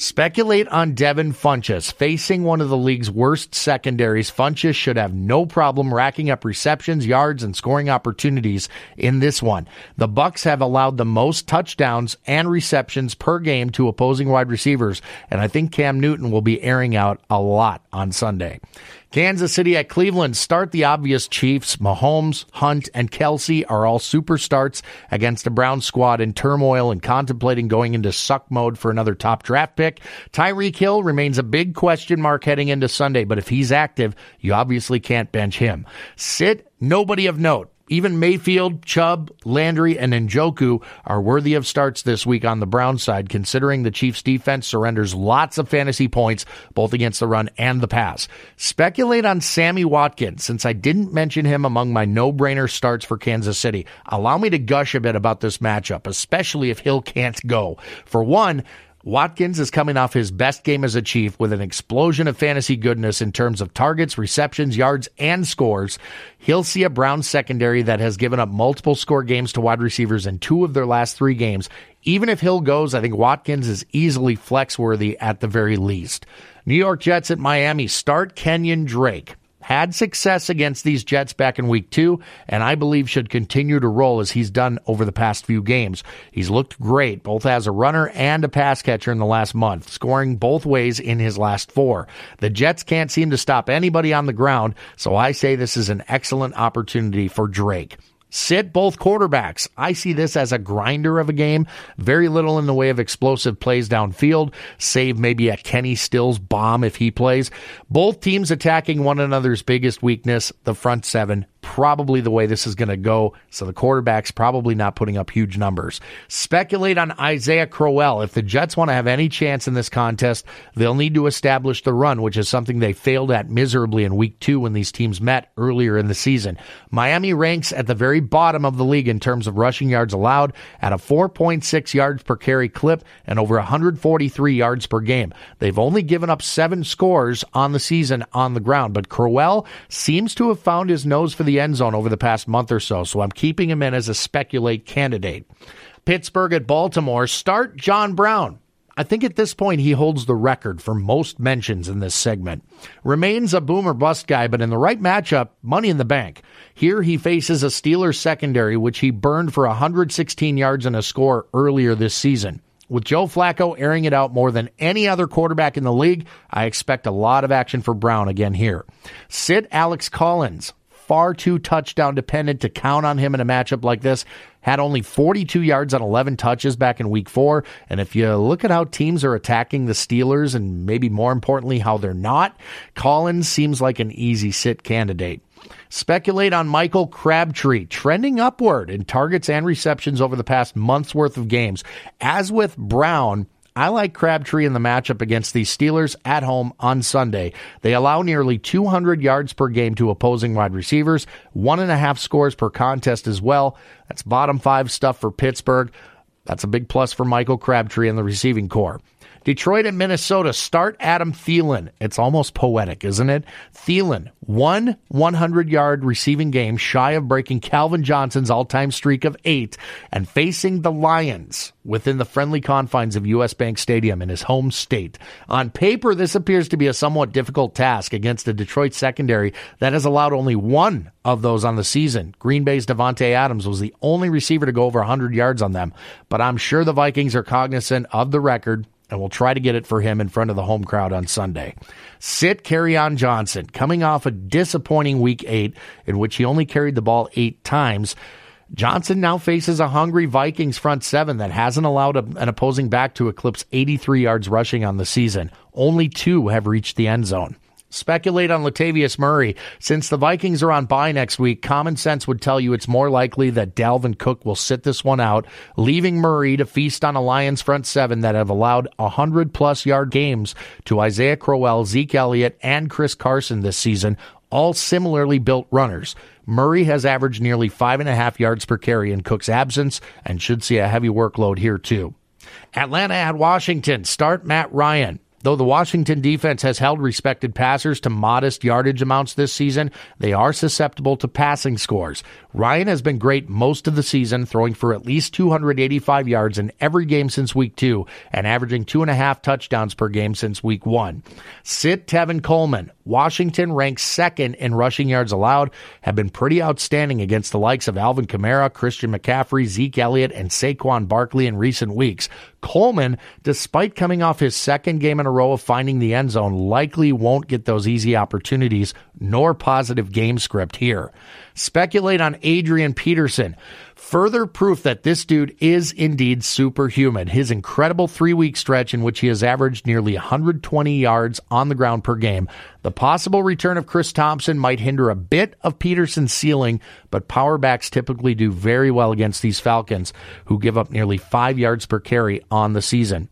Speculate on Devin Funchess. Facing one of the league's worst secondaries, Funchess should have no problem racking up receptions, yards, and scoring opportunities in this one. The Bucs have allowed the most touchdowns and receptions per game to opposing wide receivers, and I think Cam Newton will be airing out a lot on Sunday. Kansas City at Cleveland start the obvious Chiefs. Mahomes, Hunt, and Kelce are all super starts against a Brown squad in turmoil and contemplating going into suck mode for another top draft pick. Tyreek Hill remains a big question mark heading into Sunday, but if he's active, you obviously can't bench him. Sit nobody of note. Even Mayfield, Chubb, Landry, and Njoku are worthy of starts this week on the Brown side, considering the Chiefs' defense surrenders lots of fantasy points, both against the run and the pass. Speculate on Sammy Watkins, since I didn't mention him among my no brainer starts for Kansas City. Allow me to gush a bit about this matchup, especially if Hill can't go. For one, Watkins is coming off his best game as a Chief with an explosion of fantasy goodness in terms of targets, receptions, yards, and scores. He'll see a Brown secondary that has given up multiple score games to wide receivers in two of their last three games. Even if Hill goes, I think Watkins is easily flex worthy at the very least. New York Jets at Miami start Kenyan Drake had success against these Jets back in week two, and I believe should continue to roll as he's done over the past few games. He's looked great, both as a runner and a pass catcher in the last month, scoring both ways in his last four. The Jets can't seem to stop anybody on the ground, so I say this is an excellent opportunity for Drake. Sit both quarterbacks. I see this as a grinder of a game. Very little in the way of explosive plays downfield, save maybe a Kenny Stills bomb if he plays. Both teams attacking one another's biggest weakness, the front seven probably the way this is going to go. So the quarterback's probably not putting up huge numbers. Speculate on Isaiah Crowell. If the Jets want to have any chance in this contest, they'll need to establish the run, which is something they failed at miserably in week two when these teams met earlier in the season. Miami ranks at the very bottom of the league in terms of rushing yards allowed at a 4.6 yards per carry clip and over 143 yards per game. They've only given up seven scores on the season on the ground, but Crowell seems to have found his nose for the end zone over the past month or so, so I'm keeping him in as a speculate candidate. Pittsburgh at Baltimore, start John Brown. I think at this point he holds the record for most mentions in this segment. Remains a boomer bust guy, but in the right matchup, money in the bank. Here he faces a Steelers secondary, which he burned for 116 yards and a score earlier this season. With Joe Flacco airing it out more than any other quarterback in the league, I expect a lot of action for Brown again here. Sit Alex Collins far too touchdown dependent to count on him in a matchup like this. Had only 42 yards on 11 touches back in week four. And if you look at how teams are attacking the Steelers and maybe more importantly, how they're not, Collins seems like an easy sit candidate. Speculate on Michael Crabtree trending upward in targets and receptions over the past month's worth of games. As with Brown, I like Crabtree in the matchup against the Steelers at home on Sunday. They allow nearly 200 yards per game to opposing wide receivers, one and a half scores per contest as well. That's bottom five stuff for Pittsburgh. That's a big plus for Michael Crabtree and the receiving corps. Detroit and Minnesota start Adam Thielen. It's almost poetic, isn't it? Thielen, one 100 yard receiving game shy of breaking Calvin Johnson's all time streak of eight and facing the Lions within the friendly confines of US Bank Stadium in his home state. On paper, this appears to be a somewhat difficult task against a Detroit secondary that has allowed only one of those on the season. Green Bay's Davante Adams was the only receiver to go over 100 yards on them, but I'm sure the Vikings are cognizant of the record and we'll try to get it for him in front of the home crowd on Sunday. Sit Kerryon Johnson, coming off a disappointing week eight in which he only carried the ball eight times. Johnson now faces a hungry Vikings front seven that hasn't allowed a, an opposing back to eclipse 83 yards rushing on the season. Only two have reached the end zone. Speculate on Latavius Murray. Since the Vikings are on bye next week, common sense would tell you it's more likely that Dalvin Cook will sit this one out, leaving Murray to feast on a Lions front seven that have allowed 100 plus yard games to Isaiah Crowell, Zeke Elliott, and Chris Carson this season, all similarly built runners. Murray has averaged nearly five and a half yards per carry in Cook's absence and should see a heavy workload here too. Atlanta at Washington. Start Matt Ryan. Though the Washington defense has held respected passers to modest yardage amounts this season, they are susceptible to passing scores. Ryan has been great most of the season, throwing for at least 285 yards in every game since week two and averaging two and a half touchdowns per game since week one. Sit Tevin Coleman. Washington ranks second in rushing yards allowed, have been pretty outstanding against the likes of Alvin Kamara, Christian McCaffrey, Zeke Elliott, and Saquon Barkley in recent weeks. Coleman, despite coming off his second game in a row of finding the end zone, likely won't get those easy opportunities nor positive game script here. Speculate on Adrian Peterson. Further proof that this dude is indeed superhuman. His incredible three week stretch in which he has averaged nearly 120 yards on the ground per game. The possible return of Chris Thompson might hinder a bit of Peterson's ceiling, but power backs typically do very well against these Falcons, who give up nearly five yards per carry on the season.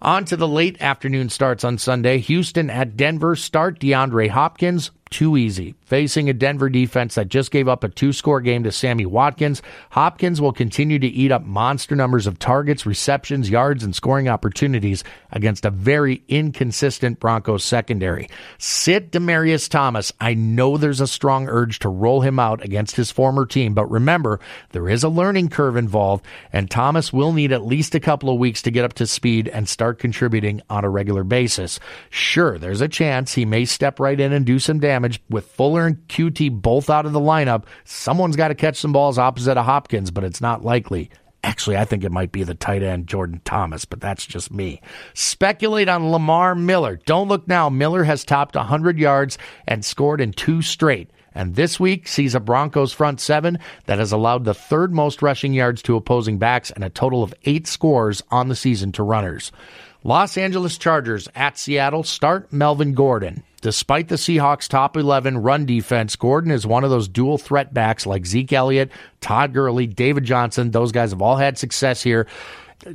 On to the late afternoon starts on Sunday. Houston at Denver start DeAndre Hopkins, too easy. Facing a Denver defense that just gave up a two score game to Sammy Watkins, Hopkins will continue to eat up monster numbers of targets, receptions, yards, and scoring opportunities against a very inconsistent Broncos secondary. Sit Demaryius Thomas. I know there's a strong urge to roll him out against his former team, but remember, there is a learning curve involved, and Thomas will need at least a couple of weeks to get up to speed and start contributing on a regular basis. Sure, there's a chance he may step right in and do some damage damage with Fuller and QT both out of the lineup. Someone's got to catch some balls opposite of Hopkins, but it's not likely. Actually, I think it might be the tight end Jordan Thomas, but that's just me. Speculate on Lamar Miller. Don't look now. Miller has topped 100 yards and scored in two straight. And this week sees a Broncos front seven that has allowed the third most rushing yards to opposing backs and a total of eight scores on the season to runners. Los Angeles Chargers at Seattle start Melvin Gordon. Despite the Seahawks' top 11 run defense, Gordon is one of those dual threat backs like Zeke Elliott, Todd Gurley, David Johnson. Those guys have all had success here.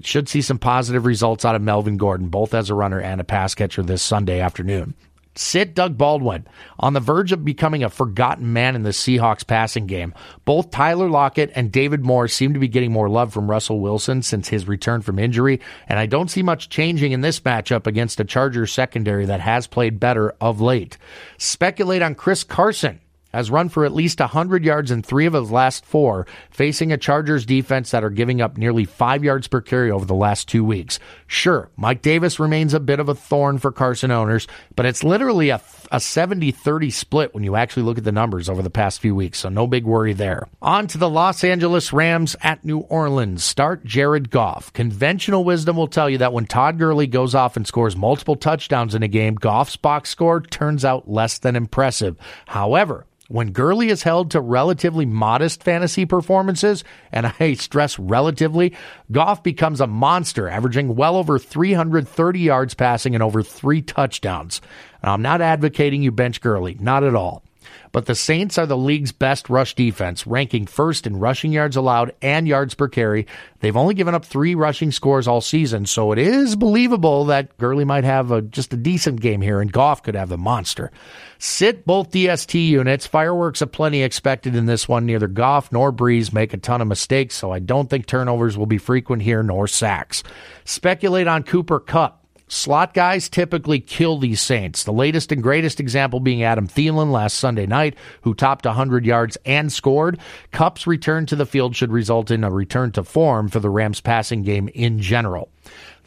Should see some positive results out of Melvin Gordon, both as a runner and a pass catcher this Sunday afternoon. Sit Doug Baldwin on the verge of becoming a forgotten man in the Seahawks passing game. Both Tyler Lockett and David Moore seem to be getting more love from Russell Wilson since his return from injury, and I don't see much changing in this matchup against a Chargers secondary that has played better of late. Speculate on Chris Carson has run for at least 100 yards in three of his last four, facing a Chargers defense that are giving up nearly five yards per carry over the last two weeks. Sure, Mike Davis remains a bit of a thorn for Carson owners, but it's literally a, a 70 30 split when you actually look at the numbers over the past few weeks, so no big worry there. On to the Los Angeles Rams at New Orleans. Start Jared Goff. Conventional wisdom will tell you that when Todd Gurley goes off and scores multiple touchdowns in a game, Goff's box score turns out less than impressive. However, When Gurley is held to relatively modest fantasy performances, and [LAUGHS] I stress relatively, Goff becomes a monster, averaging well over 330 yards passing and over three touchdowns. I'm not advocating you bench Gurley, not at all. But the Saints are the league's best rush defense, ranking first in rushing yards allowed and yards per carry. They've only given up three rushing scores all season, so it is believable that Gurley might have a, just a decent game here and Goff could have the monster. Sit both DST units. Fireworks aplenty expected in this one. Neither Goff nor Brees make a ton of mistakes, so I don't think turnovers will be frequent here nor sacks. Speculate on Cooper Kupp. Slot guys typically kill these Saints. The latest and greatest example being Adam Thielen last Sunday night, who topped 100 yards and scored. Kupp's return to the field should result in a return to form for the Rams passing game in general.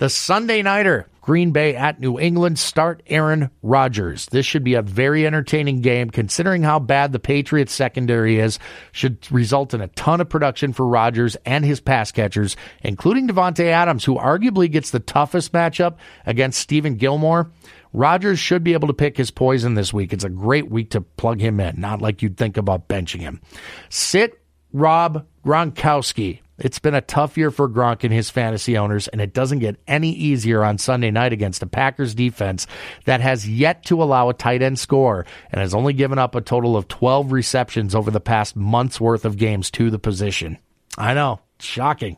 The Sunday Nighter, Green Bay at New England, start Aaron Rodgers. This should be a very entertaining game considering how bad the Patriots secondary is. Should result in a ton of production for Rodgers and his pass catchers, including Davante Adams, who arguably gets the toughest matchup against Stephon Gilmore. Rodgers should be able to pick his poison this week. It's a great week to plug him in, not like you'd think about benching him. Sit Rob Gronkowski. It's been a tough year for Gronk and his fantasy owners, and it doesn't get any easier on Sunday night against a Packers defense that has yet to allow a tight end score and has only given up a total of 12 receptions over the past month's worth of games to the position. I know, shocking.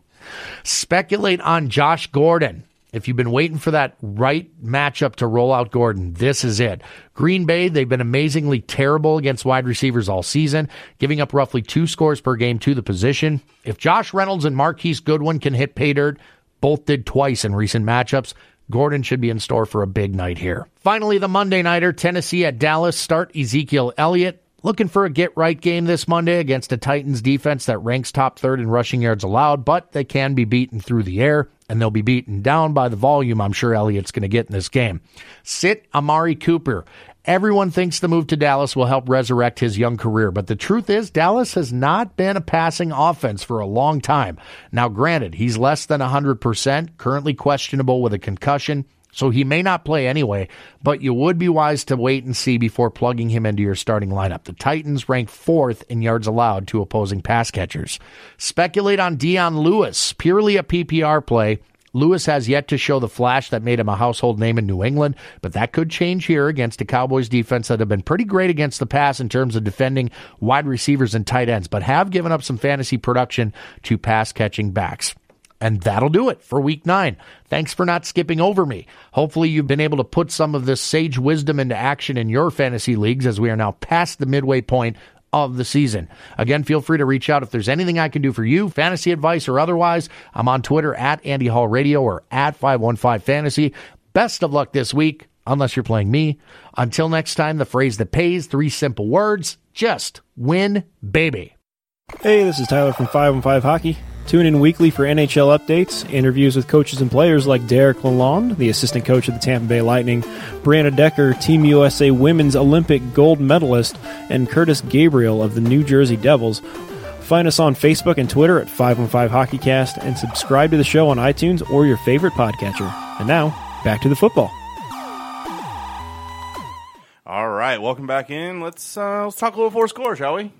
Speculate on Josh Gordon. If you've been waiting for that right matchup to roll out Gordon, this is it. Green Bay, they've been amazingly terrible against wide receivers all season, giving up roughly two scores per game to the position. If Josh Reynolds and Marquise Goodwin can hit pay dirt, both did twice in recent matchups. Gordon should be in store for a big night here. Finally, the Monday Nighter, Tennessee at Dallas, start Ezekiel Elliott. Looking for a get right game this Monday against a Titans defense that ranks top third in rushing yards allowed, but they can be beaten through the air, and they'll be beaten down by the volume I'm sure Elliott's going to get in this game. Sit Amari Cooper. Everyone thinks the move to Dallas will help resurrect his young career, but the truth is, Dallas has not been a passing offense for a long time. Now, granted, he's less than 100%, currently questionable with a concussion, so he may not play anyway, but you would be wise to wait and see before plugging him into your starting lineup. The Titans rank fourth in yards allowed to opposing pass catchers. Speculate on Dion Lewis, purely a PPR play. Lewis has yet to show the flash that made him a household name in New England, but that could change here against a Cowboys defense that have been pretty great against the pass in terms of defending wide receivers and tight ends, but have given up some fantasy production to pass catching backs. And that'll do it for week nine. Thanks for not skipping over me. Hopefully, you've been able to put some of this sage wisdom into action in your fantasy leagues as we are now past the midway point of the season. Again, feel free to reach out if there's anything I can do for you, fantasy advice or otherwise. I'm on Twitter at Andy Hall Radio or at 515 Fantasy. Best of luck this week, unless you're playing me. Until next time, the phrase that pays three simple words just win, baby. Hey, this is Tyler from 515 Hockey. Tune in weekly for NHL updates, interviews with coaches and players like Derek Lalonde, the assistant coach of the Tampa Bay Lightning, Brianna Decker, Team USA women's Olympic gold medalist, and Curtis Gabriel of the New Jersey Devils. Find us on Facebook and Twitter at 515 HockeyCast and subscribe to the show on iTunes or your favorite podcatcher. And now, back to the football. All right, welcome back in. Let's uh, let's talk a little four score, shall we?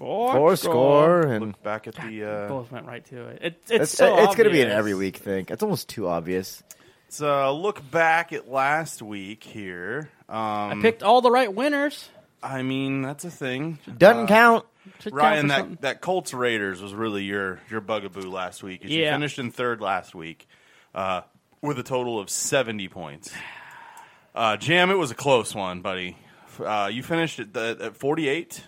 Four score and Look back at the. Uh, Both went right to it. it it's it's, so it's going to be an every week thing. It's almost too obvious. let's uh, look back at last week here. Um, I picked all the right winners. I mean, that's a thing. Doesn't count. Should count Ryan, for that, something. that Colts Raiders was really your your bugaboo last week. as You Yeah. finished in third last week uh, with a total of seventy points. Uh, Jam, it was a close one, buddy. Uh, you finished at, the, at forty eight,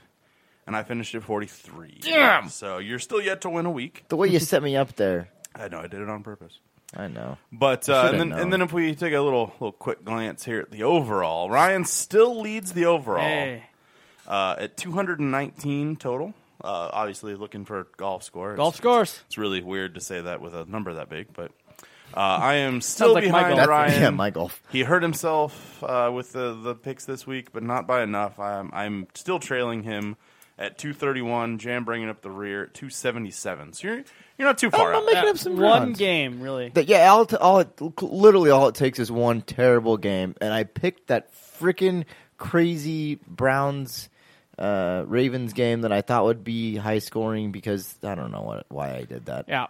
and I finished at forty three. Damn! So you're still yet to win a week. The way you set me up there. [LAUGHS] I know I did it on purpose. I know. But uh, and then known. and then if we take a little little quick glance here at the overall, Ryan still leads the overall Hey, uh, at 219 total. Uh, obviously, looking for golf score. golf scores. It's really weird to say that with a number that big, but uh, I am still like behind golf. Ryan. yeah, my golf. He hurt himself uh, with the, the picks this week, but not by enough. I'm, I'm still trailing him at 231. Jam bringing up the rear at 277. So you're you're not too far I'm out. making Yeah, up some one ground. game, really. That yeah, all, t- all it, literally all it takes is one terrible game, and I picked that freaking crazy Browns uh, Ravens game that I thought would be high scoring because I don't know what why I did that. Yeah.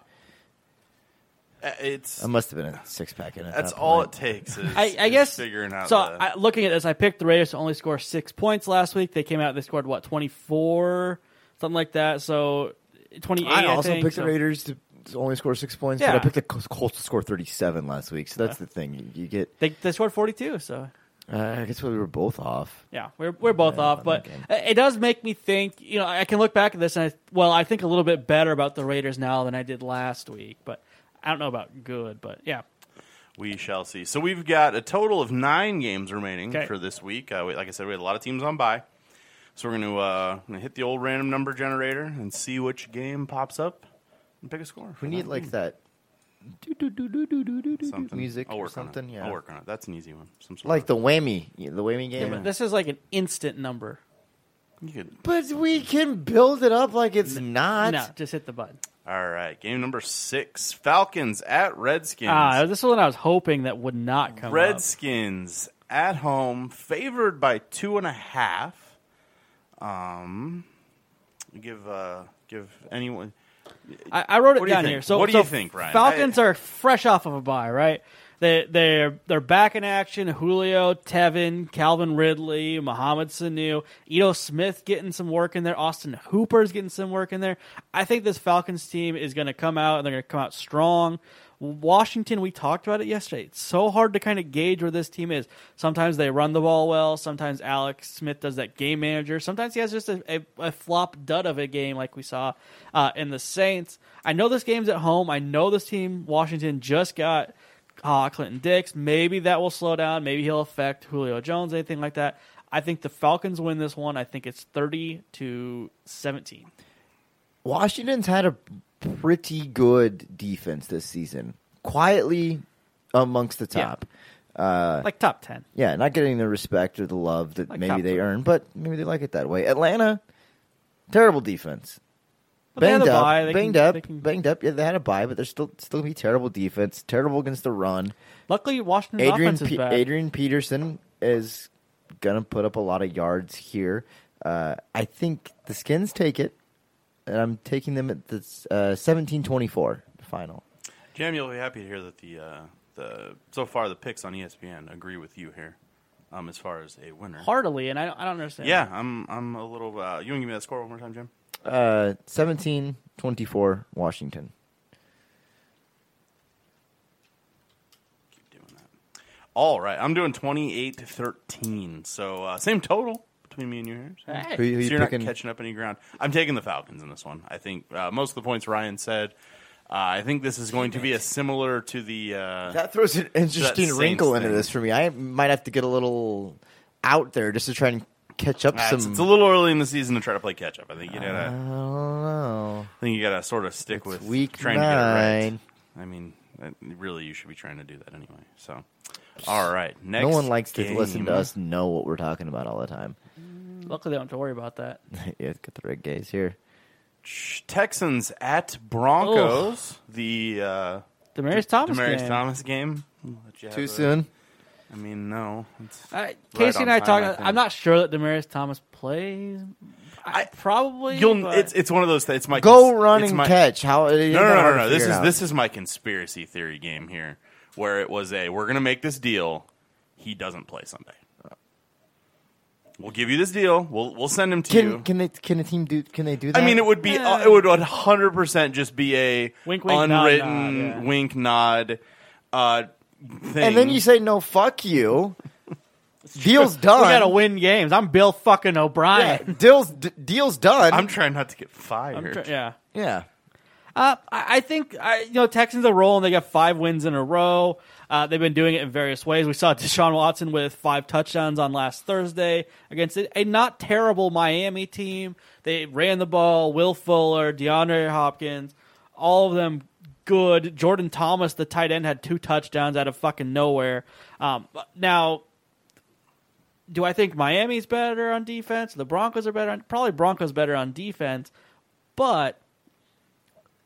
Uh, It's I must have been a six pack in it. that's all it takes. Is, [LAUGHS] I, I is guess figuring out. So the, I, looking at this, I picked the Raiders to only score six points last week. They came out, and they scored what twenty four, something like that. So twenty eight. I also think, picked so- the Raiders to to only score six points, Yeah. but I picked the Colts to score thirty seven last week. So that's the thing. You, you get. They, they scored forty two. So Uh, I guess we were both off. yeah, we're we're both Yeah, off. But it does make me think. You know, I can look back at this and I, well, I think a little bit better about the Raiders now than I did last week. But I don't know about good, but yeah. We shall see. So we've got a total of nine games remaining okay. for this week. Uh, we, like I said, we had a lot of teams on by, So we're going to uh, hit the old random number generator and see which game pops up and pick a score. We need like that music or something. Yeah, I'll work on it. That's an easy one. like the whammy, the whammy game. Yeah, this is like an instant number. Could, but we can build it up like it's n- not. No, just hit the button all right, game number six: Falcons at Redskins. Ah, this is one I was hoping that would not come up. Redskins at home, favored by two and a half. Um, give uh, give anyone. I, I wrote it do down here. So What do so you think, Ryan? Falcons I- are fresh off of a bye, right? They they're they're back in action. Julio, Tevin, Calvin Ridley, Mohamed Sanu, Ito Smith getting some work in there. Austin Hooper's getting some work in there. I think this Falcons team is going to come out and they're going to come out strong. Washington, we talked about it yesterday. It's so hard to kind of gauge where this team is. Sometimes they run the ball well. Sometimes Alex Smith does that game manager. Sometimes he has just a, a, a flop dud of a game like we saw uh, in the Saints. I know this game's at home. I know this team, Washington, just got uh, Clinton Dix. Maybe that will slow down. Maybe he'll affect Julio Jones, anything like that. I think the Falcons win this one. I think it's 30 to 17. Washington's had a pretty good defense this season, quietly amongst the Yeah. top. Uh, Like top 10. yeah, not getting the respect or the love that Like maybe they earn, but maybe they like it that way. Atlanta, terrible defense. But they had banged up, bye. Banged can- up, can- banged up. Yeah, they had a bye, but they're still still gonna be terrible defense. Terrible against the run. Luckily, Washington's Adrian offense is Pe- bad. Adrian Peterson is gonna put up a lot of yards here. Uh, I think the Skins take it, and I'm taking them at the uh, 17-24 final. Jam, you'll be happy to hear that the uh, the so far the picks on ESPN agree with you here, um, as far as a winner. Heartily, and I don't, I don't understand. Yeah, I'm I'm a little. Uh, you want to give me that score one more time, Jim? Uh, 17-24 Washington. Keep doing that. All right, I'm doing 28 to 13. So uh, same total between me and you here. So, Hey. Who, who so you you're picking? not catching up any ground. I'm taking the Falcons in this one. I think uh, most of the points Ryan said. Uh, I think this is going to be a similar to the. Uh, That throws an interesting Saints wrinkle into this for me. I might have to get a little out there just to try and catch up uh, some. it's, it's a little early in the season to try to play catch up. I think you gotta. I don't know. I think you gotta sort of stick It's with week trying to get it right. nine. I mean, really, you should be trying to do that anyway. So, all right, next. No one likes to listen to us know what we're talking about all the time. Luckily, they don't have to worry about that. [LAUGHS] yeah, get the red gaze here. Texans at Broncos. The uh, Demaryius Thomas Demaryius game. Thomas game. I'll let you have Too a- soon. I mean, no. It's, Uh, Casey on and I time, talked. I think. I'm not sure that Demaryius Thomas plays. I, I- probably. you'll, but- it's it's one of those. It's my Go cons- run it's and my- catch. How? No, no, no, no, no. This is this is my conspiracy theory game here, where it was a we're gonna make this deal. He doesn't play Sunday. We'll give you this deal. We'll we'll send him to you. Can can they can a team do? Can they do that? I mean, it would be uh, it would 100 percent just be a Wink, wink, nod, unwritten nod, yeah. wink nod uh, thing. And then you say no. Fuck you. Deal's done. we gotta win games. I'm Bill fucking Yeah, O'Brien. deal's d- deal's done. I'm trying not to get fired. I'm tr- yeah. yeah. Uh, I I think I, you know Texans are rolling. They got five wins in a row. Uh, they've been doing it in various ways. We saw Deshaun Watson with five touchdowns on last Thursday against a, not terrible Miami team. They ran the ball. Will Fuller, DeAndre Hopkins, all of them good. Jordan Thomas, the tight end, had two touchdowns out of fucking nowhere. Um, now, do I think Miami's better on defense? The Broncos are better on probably Broncos better on defense, but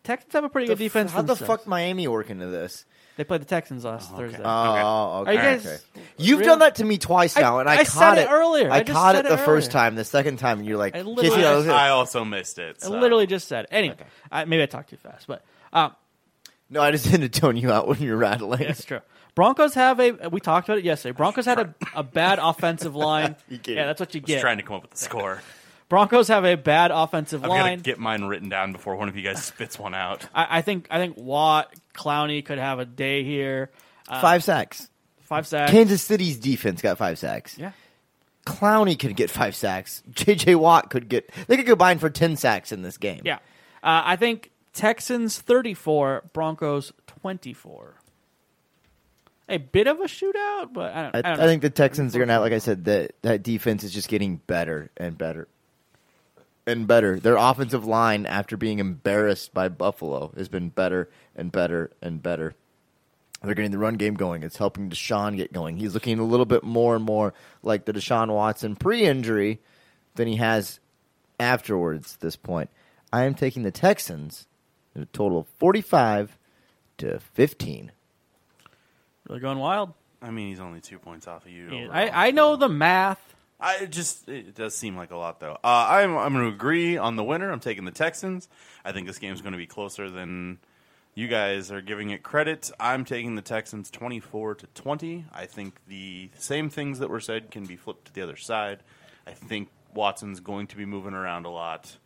Texans have a pretty good The f- defense. How the fuck Miami work into this? They played the Texans last Thursday. Oh, okay. Are you guys- okay. You've really? done that to me twice I- now, and I, I caught said it earlier. I, I just caught said it it the first earlier. time. The second time, and you're like, I "Kiss literally- you, I was- I also missed it. I so. literally just said it. Anyway, I, maybe I talked too fast, but um, no, I just didn't [LAUGHS] tone you out when you're rattling. That's true. Broncos have a. We talked about it yesterday. Broncos had a, a bad [LAUGHS] offensive line. You get- yeah, that's what you Just get. trying to come up with the score. Broncos have a bad offensive line. I've got to line. get mine written down before one of you guys spits one out. [LAUGHS] I, I think. I think Watt, Clowney could have a day here. Uh, five sacks. five sacks. Kansas City's defense got five sacks. Yeah. Clowney could get five sacks. [LAUGHS] J.J. Watt could get. They could combine for ten sacks in this game. Yeah. Uh, I think Texans 34, Broncos 24. A bit of a shootout, but I don't, I, I don't I think the Texans are gonna have, like I said, that that defense is just getting better and better and better. Their offensive line, after being embarrassed by Buffalo, has been better and better and better. They're getting the run game going. It's helping Deshaun get going. He's looking a little bit more and more like the Deshaun Watson pre-injury than he has afterwards. At this point, I am taking the Texans at a total of forty-five to fifteen. really going wild. I mean, he's only two points off of you. overall, I, I know the math. I just it does seem like a lot though. Uh, I'm I'm going to agree on the winner. I'm taking the Texans. I think this game's going to be closer than you guys are giving it credit. I'm taking the Texans 24 to 20. I think the same things that were said can be flipped to the other side. I think Watson's going to be moving around a lot,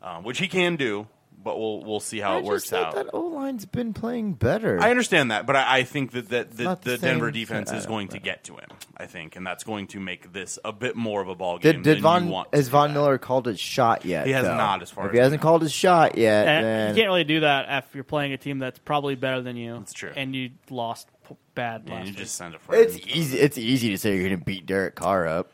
um, which he can do, but we'll we'll see how I it works thought out. That O line's been playing better. I understand that, but I, I think that, that, that the the Denver defense is don't going to get to him. I think, and that's going to make this a bit more of a ball game. Did, did than Von you want has do Von that. Miller called his shot yet? He has though? not, as far If as he hasn't know. called his shot yet, And then you can't really do that if you're playing a team that's probably better than you. That's true. And you lost p- bad Yeah, last you week. just send it for it's him. easy. It's easy to say you're going to beat Derek Carr up.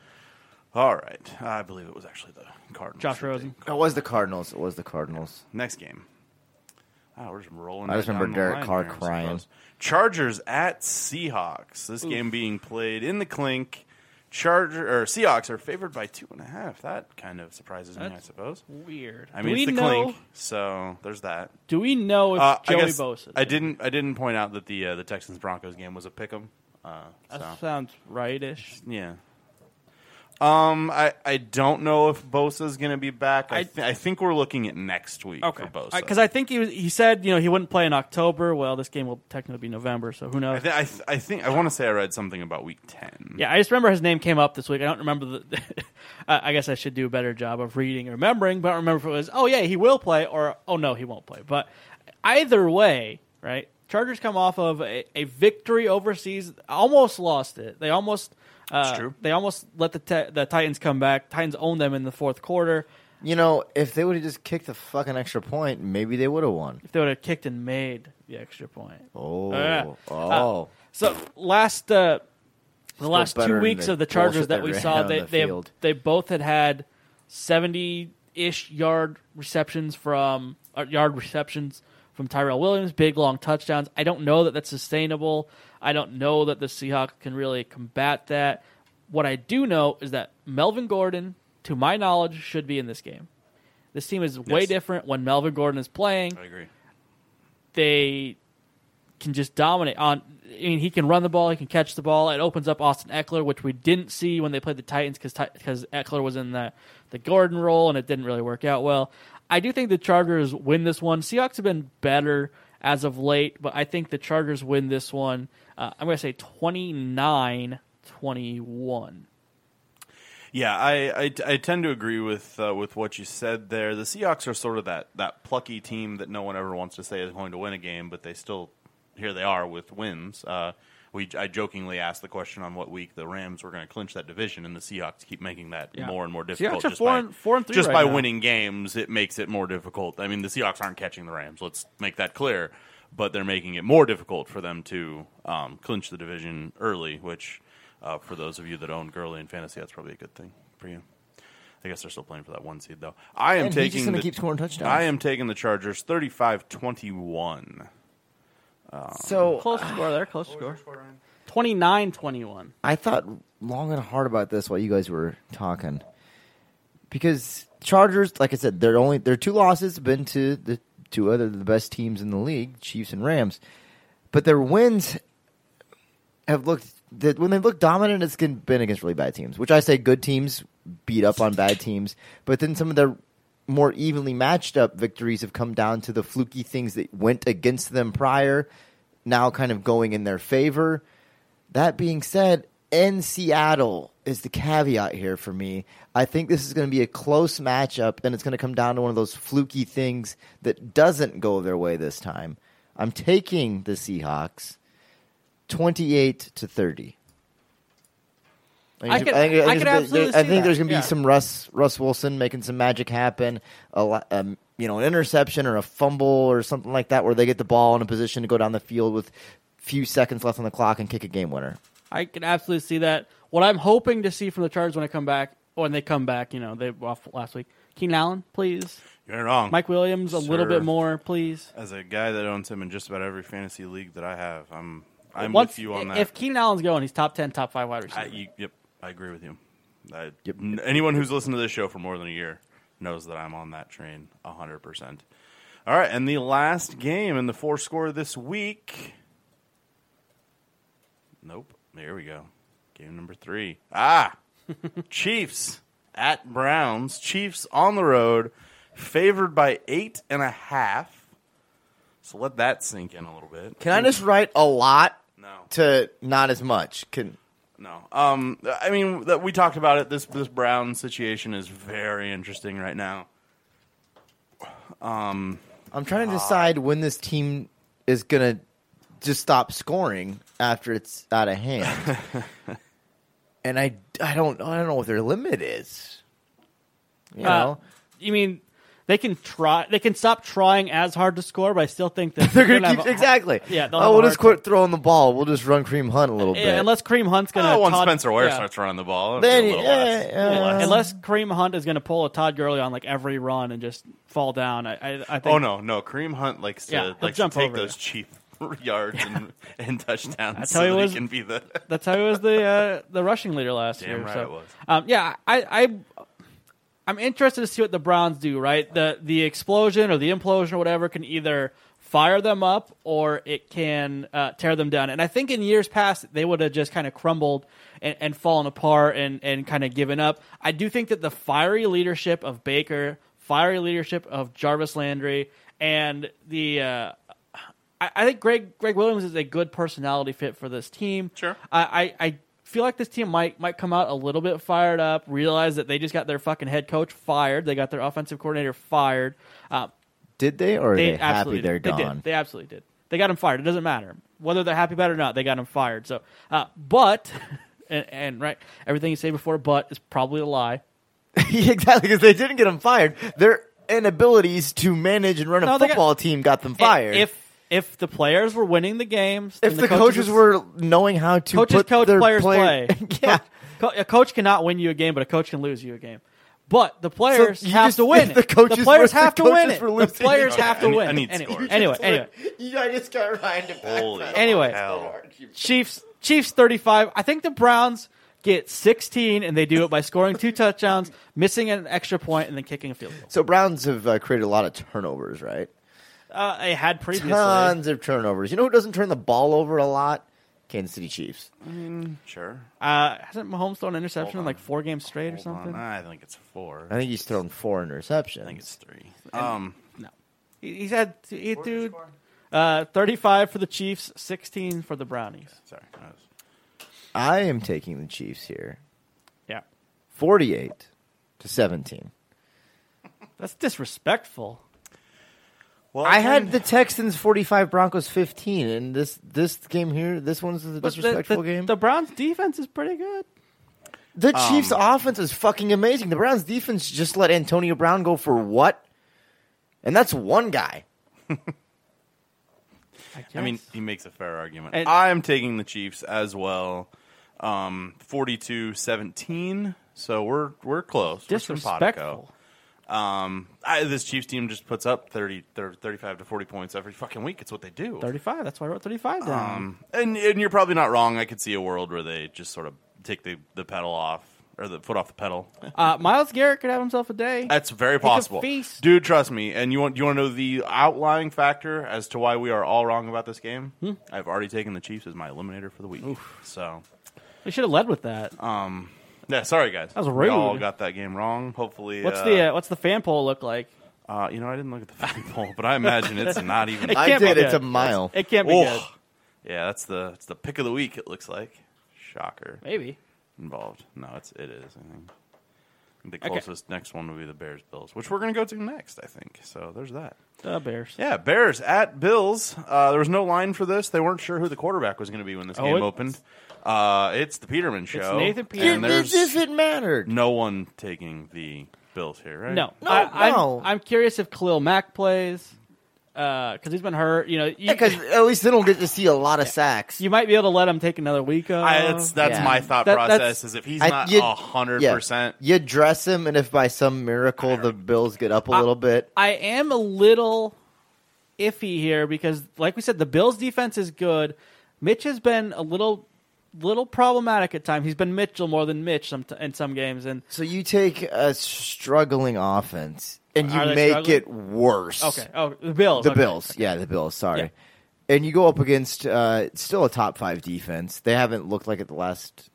All right, I believe it was actually the Cardinals. Josh Rosen. they- It was the Cardinals. It was the Cardinals. Next game. Oh, we're just rolling. I just remember Derek Carr here, crying. Chargers at Seahawks. This game being played in the Clink. Charger or Seahawks are favored by two and a half. That kind of surprises me, I suppose. Weird. I mean, we it's the know? Clink, so there's that. Do we know if Uh, I Joey guess Bosa? I didn't. I didn't point out that the uh, the Texans Broncos game was a pick'em. Uh, That so sounds rightish. yeah. Um, I, I don't know if Bosa's going to be back. I, I- th- I think we're looking at next week Okay. for Bosa Because I think he was, he said you know he wouldn't play in October. Well, this game will technically be November, so who knows? I, th- I, th- I think I want to say I read something about week ten. Yeah, I just remember his name came up this week. I don't remember the. [LAUGHS] I I guess I should do a better job of reading and remembering, but I don't remember if it was, oh, yeah, he will play, or, oh, no, he won't play. But either way, right? Chargers come off of a, a victory overseas, almost lost it. They almost. Uh, true. They almost let the te- the Titans come back. Titans owned them in the fourth quarter. You know, if they would have just kicked the fucking extra point, maybe they would have won. If they would have kicked and made the extra point. Oh, yeah. oh. So last uh, the Still last two weeks the of the Chargers bullshit that we saw, they the they, field. they both had had seventy ish yard receptions from uh, yard receptions from Tyrell Williams, big long touchdowns. I don't know that that's sustainable. I don't know that the Seahawks can really combat that. What I do know is that Melvin Gordon, to my knowledge, should be in this game. This team is way Yes. different when Melvin Gordon is playing I agree. they can just dominate on. I mean, he can run the ball, he can catch the ball. It opens up Austin Ekeler, which we didn't see when they played the Titans because because Ekeler was in the the Gordon role and it didn't really work out well. I do think the Chargers win this one. Seahawks have been better as of late, but I think the Chargers win this one. Uh, I'm going to say 29 21. Yeah, I, I, I tend to agree with uh, with what you said there. The Seahawks are sort of that, that plucky team that no one ever wants to say is going to win a game, but they still here they are with wins. Uh, we I jokingly asked the question on what week the Rams were going to clinch that division, and the Seahawks keep making that Yeah. more and more difficult. Seahawks are just four by, and- four and three just right by now. winning games, it makes it more difficult. I mean, the Seahawks aren't catching the Rams. Let's make that clear. But they're making it more difficult for them to um, clinch the division early, which, uh, for those of you that own Gurley in fantasy, that's probably a good thing for you. I guess they're still playing for that one seed, though. I am And he's just taking gonna the, keep scoring touchdowns. I am taking the Chargers 35-21. So um, Close score there, close score. 29 21. I thought long and hard about this while you guys were talking, because Chargers, like I said, they're only their two losses have been to the two other the best teams in the league, Chiefs and Rams. but their wins have looked that when they look dominant, it's been against really bad teams. Which I say good teams beat up on bad teams, but then some of their more evenly matched up victories have come down to the fluky things that went against them prior, now kind of going in their favor. That being said, in Seattle is the caveat here for me. I think this is going to be a close matchup, and it's going to come down to one of those fluky things that doesn't go their way this time. I'm taking the Seahawks 28 to 30. I could- I think, could there's- absolutely I see think there's going to be yeah. some Russ Russ Wilson making some magic happen. A um, you know, an interception or a fumble or something like that, where they get the ball in a position to go down the field with few seconds left on the clock and kick a game winner. I can absolutely see that. What I'm hoping to see from the Chargers when I come back, when they come back, you know, they were off last week. Keenan Allen, please. You're wrong. Mike Williams, a little bit more, please. As a guy that owns him in just about every fantasy league that I have, I'm I'm Once- with you on that. If Keenan Allen's going, he's top ten, top five wide receiver. I, you, yep, I agree with you. I, n- Anyone who's listened to this show for more than a year knows that I'm on that train 100%. All right, and the last game in the four score this week. Nope. There we go. Game number three. Ah! [LAUGHS] Chiefs at Browns. Chiefs on the road, favored by eight and a half. So let that sink in a little bit. Can I just write a lot No. to not as much? Can No. Um. I mean, that we talked about it. This this Brown situation is very interesting right now. I'm trying to decide when this team is going to just stop scoring after it's out of hand. [LAUGHS] and I, I don't I don't know what their limit is. You Uh, know, you mean they can try? They can stop trying as hard to score, but I still think that [LAUGHS] they're going gonna to have keep a- exactly. Yeah, Oh, we'll just quit throwing the ball. We'll just run Kareem Hunt a little bit. Yeah, unless Kareem Hunt's going to Oh, once Spencer Ware starts running the ball, then be a little yeah, less. yeah. little. Unless Kareem Hunt is going to pull a Todd Gurley on like every run and just fall down, I, I, I think. Oh no, no. Kareem Hunt likes to Yeah, he'll likes to jump take those it. cheap [LAUGHS] yards and, [LAUGHS] and touchdowns That's so how he that was- he can be the. That's how he was the uh, the rushing leader last Damn year. right so. it was. Um, yeah, I, I I'm interested to see what the Browns do. Right, the the explosion or the implosion or whatever can either fire them up or it can uh, tear them down. And I think in years past they would have just kind of crumbled and, and fallen apart and and kind of given up. I do think that the fiery leadership of Baker, fiery leadership of Jarvis Landry, and the uh, I, I think Gregg Gregg Williams is a good personality fit for this team. Sure. I, I, I feel like this team might might come out a little bit fired up. Realize that they just got their fucking head coach fired. They got their offensive coordinator fired. Uh, Did they or are they they, happy they're did. They gone? did. They absolutely did. They got him fired. It doesn't matter whether they're happy about it or not. They got him fired. So, uh, but [LAUGHS] and, and right, everything you say before but is probably a lie. [LAUGHS] exactly, because they didn't get them fired. Their inabilities to manage and run a No, they got- football team got them fired. If if the players were winning the games, if then the, coaches, was- were knowing how to coaches put coach, their players player- play. [LAUGHS] yeah. Co- a coach cannot win you a game, but a coach can lose you a game. But the players you have just- to [LAUGHS] win. if the it. coaches players have to win it. The players have to win. I need anyway, anyway, anyway, Yeah, I just got Ryan to back Holy. Anyway. hell. Chiefs Chiefs 35. I think the Browns get 16 and they do it by scoring two touchdowns, missing an extra point and then kicking a field goal. So Browns have uh, created a lot of turnovers, right? Uh, they had previously. Tons of turnovers. You know who doesn't turn the ball over a lot? Kansas City Chiefs. I mean, Sure. Uh, hasn't Mahomes thrown an interception in like four games straight or Hold on. something? I think it's four. I think he's thrown four interceptions. I think it's three. Um, No. He- He's had he, dude uh, 35 for the Chiefs, 16 for the Brownies. sorry. I was- I am taking the Chiefs here, Yeah. forty-eight to seventeen. That's disrespectful. Well, I had the Texans forty-five, Broncos fifteen, and this this game here, this one's the But the, disrespectful the, game. the Browns defense is pretty good. The Chiefs' Um, offense is fucking amazing. The Browns' defense just let Antonio Brown go for what? And that's one guy. [LAUGHS] I mean, he makes a fair argument. And- I'm taking the Chiefs as well. Um, 42-17. So we're we're close. We're simpatico. disrespectful. Um, I, this Chiefs team just puts up 30, 30, 35 to 40 points every fucking week. It's what they do. 35. That's why I wrote 35 down. Um, and, and you're probably not wrong. I could see a world where they just sort of take the, the pedal off or the foot off the pedal. [LAUGHS] Uh, Myles Garrett could have himself a day. That's very possible, feast. dude. Trust me. And you want you want to know the outlying factor as to why we are all wrong about this game? Hmm. I've already taken the Chiefs as my eliminator for the week. So we should have led with that. Yeah, sorry guys. That was We all got that game wrong. Hopefully, what's uh, the uh, what's the fan poll look like? Uh, you know, I didn't look at the [LAUGHS] fan poll, but I imagine it's [LAUGHS] not even. It I can't be did. It's good. a mile. It can't be Oh. good. Yeah, that's the it's the pick of the week. It looks like shocker Maybe. involved. No, it's it is. I think the Okay. closest next one will be the Bears Bills, which we're gonna go to next. I think so. There's that. The Bears. Yeah, Bears at Bills. Uh, there was no line for this. They weren't sure who the quarterback was going to be when this Oh, game it's- opened. Uh, it's the Peterman show. Nathan Dude, Peterman. And as there's if it mattered. no one taking the Bills here, right? No, No, I, no. I'm, I'm curious if Khalil Mack plays Uh, because he's been hurt. You know, you, Because at least they don't get to see a lot of sacks. you might be able to let him take another week off. I, that's that's Yeah. my thought That- process. Is if he's I- not a hundred yeah. percent, You dress him, and if by some miracle the Bills get up a little bit, I am a little iffy here because, like we said, the Bills' defense is good. Mitch has been a little little problematic at times. He's been Mitchell more than Mitch some in some games, and so you take a struggling offense and you make struggling? it worse. okay, oh the Bills, The okay. Bills, yeah, the Bills. Sorry, Yeah. and you go up against uh, still a top five defense. They haven't looked like it the last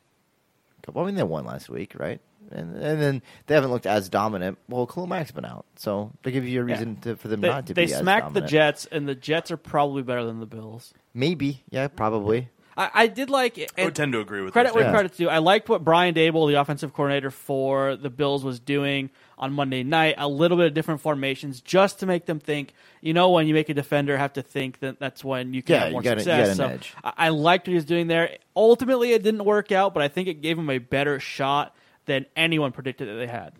couple. I mean, they won last week, right? And and then they haven't looked as dominant. Well, Khalil Mack's been out, so they give you a reason to, for them They, not to they be as They smacked the dominant. Jets, and the Jets are probably better than the Bills. Maybe, yeah, probably. I, I did like it. I would tend to agree with credit where Yeah. credit's due. I liked what Brian Daboll, the offensive coordinator for the Bills, was doing on Monday night. A little bit of different formations, just to make them think. You know, when you make a defender have to think, that that's when you can Yeah, have you more gotta- you success. got an so edge. I, I liked what he was doing there. Ultimately, it didn't work out, but I think it gave him a better shot than anyone predicted that they had.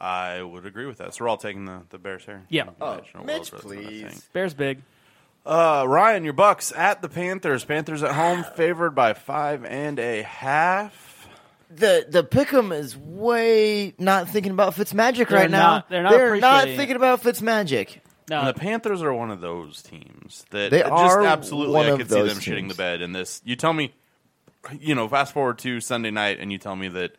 I would agree with that. So we're all taking the, the Bears here. Yeah. Oh, Mitch, world rest of it, I please. Bears big. Uh, Ryan, your Bucs at the Panthers. Panthers at home, [SIGHS] favored by five and a half. The the pick'em is way not thinking about Fitzmagic They're right not- now. they're not appreciating it. thinking about Fitzmagic. No, And the Panthers are one of those teams that They just are absolutely one I of could see those them shitting teams. the bed in this. You tell me, you know, fast forward to Sunday night, and you tell me that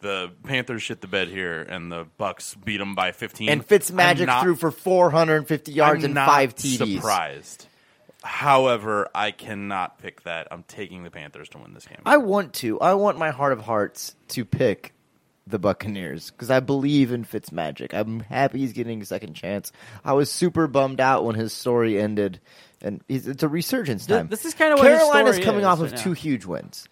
the Panthers shit the bed here, and the Bucs beat them by fifteen. And I'm Fitzmagic not- threw for 450 yards I'm and not five TDs. Surprised. However, I cannot pick that. I'm taking the Panthers to win this game. I want to. I want my heart of hearts to pick the Buccaneers because I believe in Fitzmagic. I'm happy he's getting a second chance. I was super bummed out when his story ended, and he's, it's a resurgence time. this is kinda what his Carolina's story coming is off of now. two huge wins.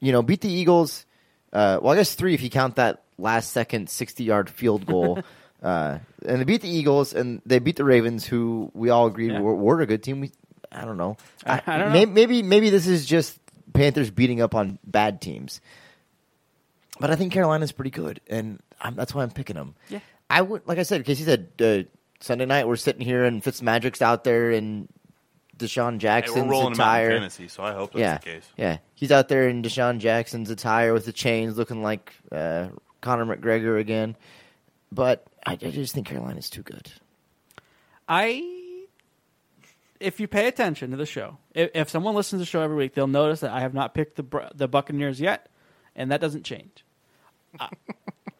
You know, beat the Eagles. Uh, well, I guess three if you count that last second 60 yard field goal. [LAUGHS] uh, and they beat the Eagles and they beat the Ravens, who we all agreed Yeah. were, were a good team. We, I don't know. I- I don't may- know. Maybe maybe this is just Panthers beating up on bad teams. But I think Carolina's pretty good, and I'm, that's why I'm picking them. Yeah. I would, like I said, Casey said uh, Sunday night we're sitting here and Fitzmagic's out there and DeSean Hey, Jackson's we're rolling them out in attire. fantasy, so I hope that's yeah, the case. yeah, he's out there in DeSean Jackson's attire with the chains, looking like uh, Conor McGregor again. But I, I just think Carolina's too good. I, if you pay attention to the show, if, if someone listens to the show every week, they'll notice that I have not picked the the Buccaneers yet, and that doesn't change. [LAUGHS]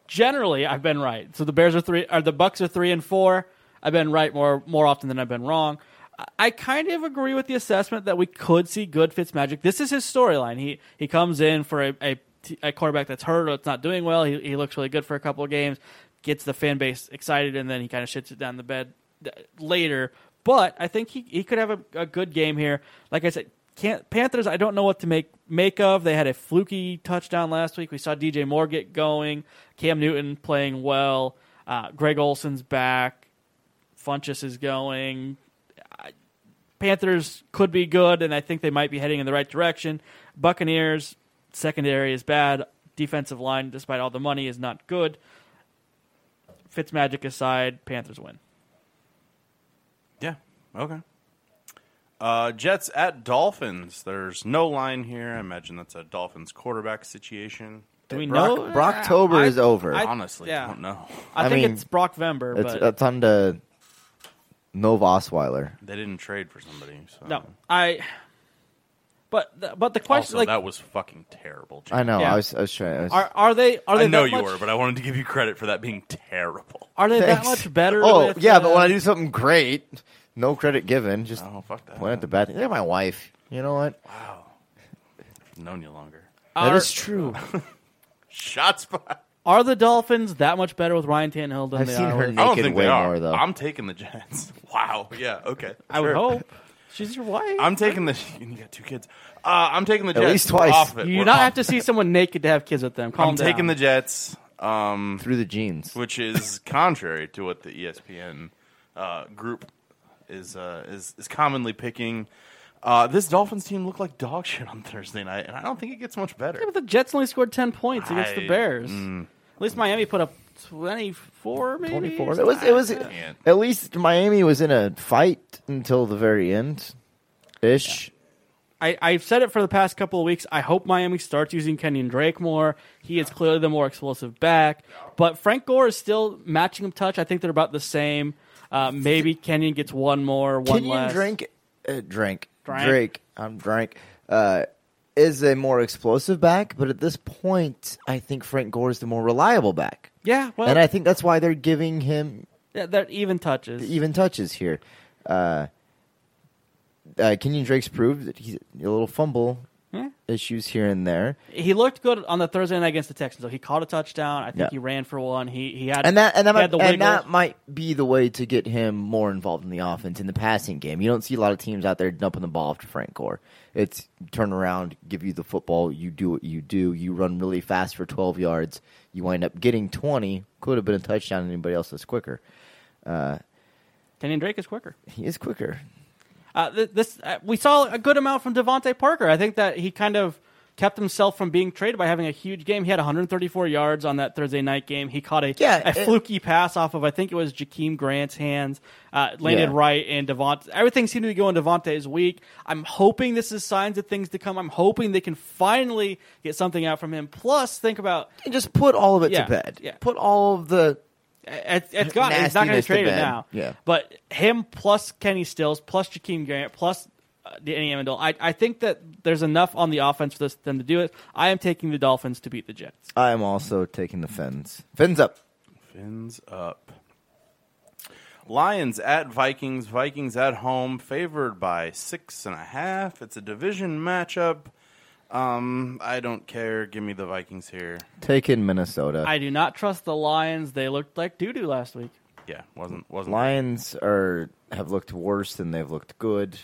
Generally, I've been right. So the Bears are three, or the Bucs are three and four. I've been right more more often than I've been wrong. I- I kind of agree with the assessment that we could see good Fitzmagic. This is his storyline. He he comes in for a, a, a quarterback that's hurt or it's not doing well. He, he looks really good for a couple of games, gets the fan base excited, and then he kind of shits it down the bed later. But I think he, he could have a, a good game here. Like I said, can't, Panthers. I don't know what to make make of. They had a fluky touchdown last week. We saw DJ Moore get going. Cam Newton playing well. Uh, Greg Olsen's back. Funchess is going. Panthers could be good, and I think they might be heading in the right direction. Buccaneers secondary is bad. Defensive line, despite all the money, is not good. Fitzmagic aside, Panthers win. Yeah. Okay. Uh, Jets at Dolphins. There's no line here. I imagine that's a Dolphins quarterback situation. Do we Brock- know? Brocktober I- is over. I- Honestly, yeah. don't know. I, I think mean, it's Brock Vember, It's, but it's on to Nova Osweiler. They didn't trade for somebody. So. no, I. But the, but the question Also, like that was fucking terrible. Jim. I know. Yeah. I was. I was trying. I was, are are they are they I know that you much, were, but I wanted to give you credit for that being terrible. are they that much better? Oh with, yeah, uh, but when I do something great, no credit given. Just Oh fuck that. point at the bad thing. Look at my wife. You know what? Wow, I've known you longer. That are, is true. [LAUGHS] Shots fired. are the Dolphins that much better with Ryan Tannehill than I've they seen are her with- I don't Naked think way they are. more, though. I'm taking the Jets. [LAUGHS] Wow. Yeah. Okay. I would hope. She's your wife. I'm taking the. [LAUGHS] You got two kids. Uh, I'm taking the At Jets. least twice. Off of it. you do We're not off. have to see someone naked to have kids with them. Calm I'm down. taking the Jets. Um, Through the jeans. which is [LAUGHS] contrary to what the ESPN uh, group is uh, is is commonly picking. Uh, this Dolphins team looked like dog shit on Thursday night, and I don't think it gets much better. Yeah, but the Jets only scored ten points against the Bears. mm. At least Miami put up twenty four, maybe. Twenty four. It was. It was. can't. At least Miami was in a fight until the very end, ish. I, I've said it for the past couple of weeks. I hope Miami starts using Kenyan Drake more. He is clearly the more explosive back. But Frank Gore is still matching him touch. I think they're about the same. Uh, maybe Kenyan gets one more, one Kenyan less. Drink, uh, drink, Drank. Drake. I'm drank. Uh, is a more explosive back, but at this point, I think Frank Gore is the more reliable back, Yeah, well, and I think that's why they're giving him yeah, they're even touches. even touches here. Uh, uh, Kenyan Drake's proved that he's a little fumble Yeah. issues here and there, He looked good on the Thursday night against the Texans. So he caught a touchdown. I think Yeah. he ran for one. He he had and that and that might, the and that might be the way to get him more involved in the offense in the passing game. You don't see a lot of teams out there dumping the ball after Frank Gore. It's turn around, give you the football, you do what you do, you run really fast for twelve yards, you wind up getting twenty. Could have been a touchdown. Anybody else that's quicker. Uh, Kenyan Drake is quicker. He is quicker. Uh, this uh, we saw a good amount from DeVante Parker. I think that he kind of kept himself from being traded by having a huge game. He had 134 yards on that Thursday night game. He caught a, Yeah, a it- fluky pass off of I think it was Jakeem Grant's hands. Uh, landed Yeah. right and DeVante. Everything seemed to be going DeVante's week. I'm hoping this is signs of things to come. I'm hoping they can finally get something out from him. Plus, think about And just put all of it Yeah, to bed. yeah. Put all of the It, it's gone. He's not going to trade it now. Yeah. But him plus Kenny Stills plus Jakeem Grant plus uh, Danny Amendola. I, I think that there's enough on the offense for this, them to do it. I am taking the Dolphins to beat the Jets. I am also taking the fins. Fins up. Fins up. Lions at Vikings. Vikings at home, favored by six and a half. It's a division matchup. Um, I don't care. Give me the Vikings here. Taking Minnesota. I do not trust the Lions. They looked like doo doo last week. Yeah, wasn't wasn't. Lions are have looked worse than they've looked good.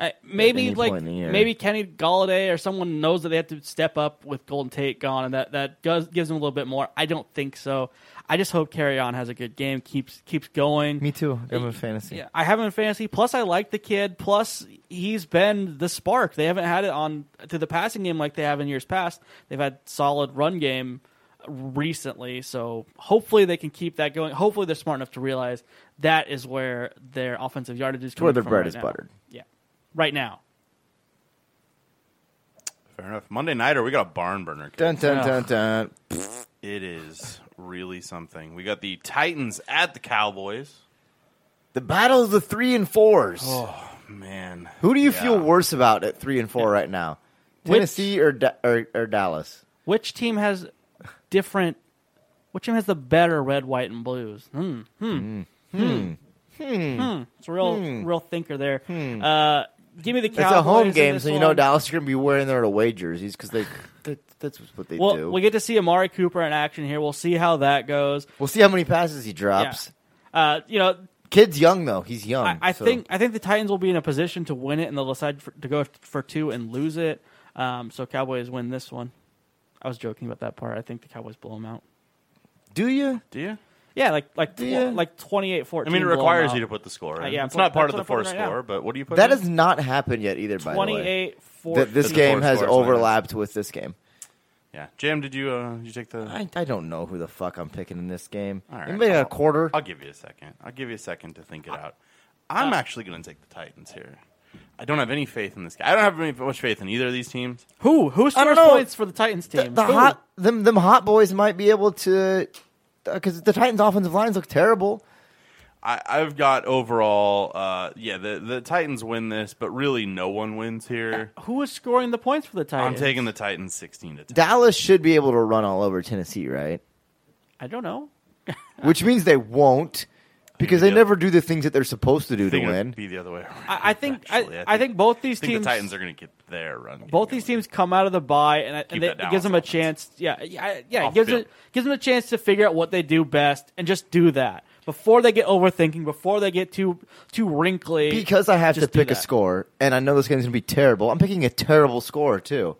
I, maybe like point in the year. maybe Kenny Golladay or someone knows that they have to step up with Golden Tate gone, and that that does gives them a little bit more. I don't think so. I just hope Kerryon has a good game, keeps keeps going. Me too. I'm a fantasy. Yeah, I have him in fantasy. Plus, I like the kid. Plus, he's been the spark. They haven't had it on to the passing game like they have in years past. They've had solid run game recently, so hopefully they can keep that going. Hopefully, they're smart enough to realize that is where their offensive yardage is. It's where coming their from bread right is now. buttered. Yeah, right now. Fair enough. Monday nighter, we got a barn burner. Dun dun dun dun. It is really something. We got the Titans at the Cowboys. The battle of the three and fours. Oh Man, Who do you Yeah. feel worse about at three and four right now? Which- Tennessee or, Da- or or Dallas? Which team has different? Which team has the better red, white, and blues? Hmm. Hmm. Hmm. Hmm. It's a real, real thinker there. Uh, give me the Cowboys. It's a home game, this so you know one. Dallas is going to be wearing their away jerseys because they that, that's what they Well, do. we get to see Amari Cooper in action here. We'll see how that goes. we'll see how many passes he Yeah. drops. Uh, you know, Kid's young though; he's young. I, I so- think I think the Titans will be in a position to win it, and they'll decide for, to go for two and lose it. Um, so Cowboys win this one. I was joking about that part. I think the Cowboys blow them out. Do you? do you? Yeah, like like tw- ya? like 28-14. I mean, it requires you to put the score. In. Uh, yeah, it's I'm not part of the that's what I'm four putting right score, now. but what do you put? That in? has not happened yet either. By the way, 28 4 Th- this game has scores, Landon. overlapped with this game. yeah. Jam, did you uh, did you take the? I, I don't know who the fuck I'm picking in this game. All right. Anybody got a I'll- quarter? I'll give you a second. I'll give you a second to think it out. I'm actually going to take the Titans here. I don't have any faith in this guy. I don't have any much faith in either of these teams. Who who I scores know. points for the Titans team? the Who? hot them them hot boys might be able to because the Titans' offensive lines look terrible. I, I've got overall, uh, yeah, the the Titans win this, but really no one wins here. Who is scoring the points for the Titans? I'm taking the Titans sixteen to ten. Dallas should be able to run all over Tennessee, right? I don't know. Which means they won't because they Yeah. never do the things that they're supposed to do to win. be the other way around. I, I think I, actually. I think both these I think teams the Titans are going to get their run. game both these going. teams come out of the bye, and, and they, it gives them a offense. chance. Yeah, yeah, yeah. It gives field. it gives them a chance to figure out what they do best and just do that before they get overthinking, before they get too too wrinkly. Because I have to pick a score, and I know this game's going to be terrible. I'm picking a terrible score too.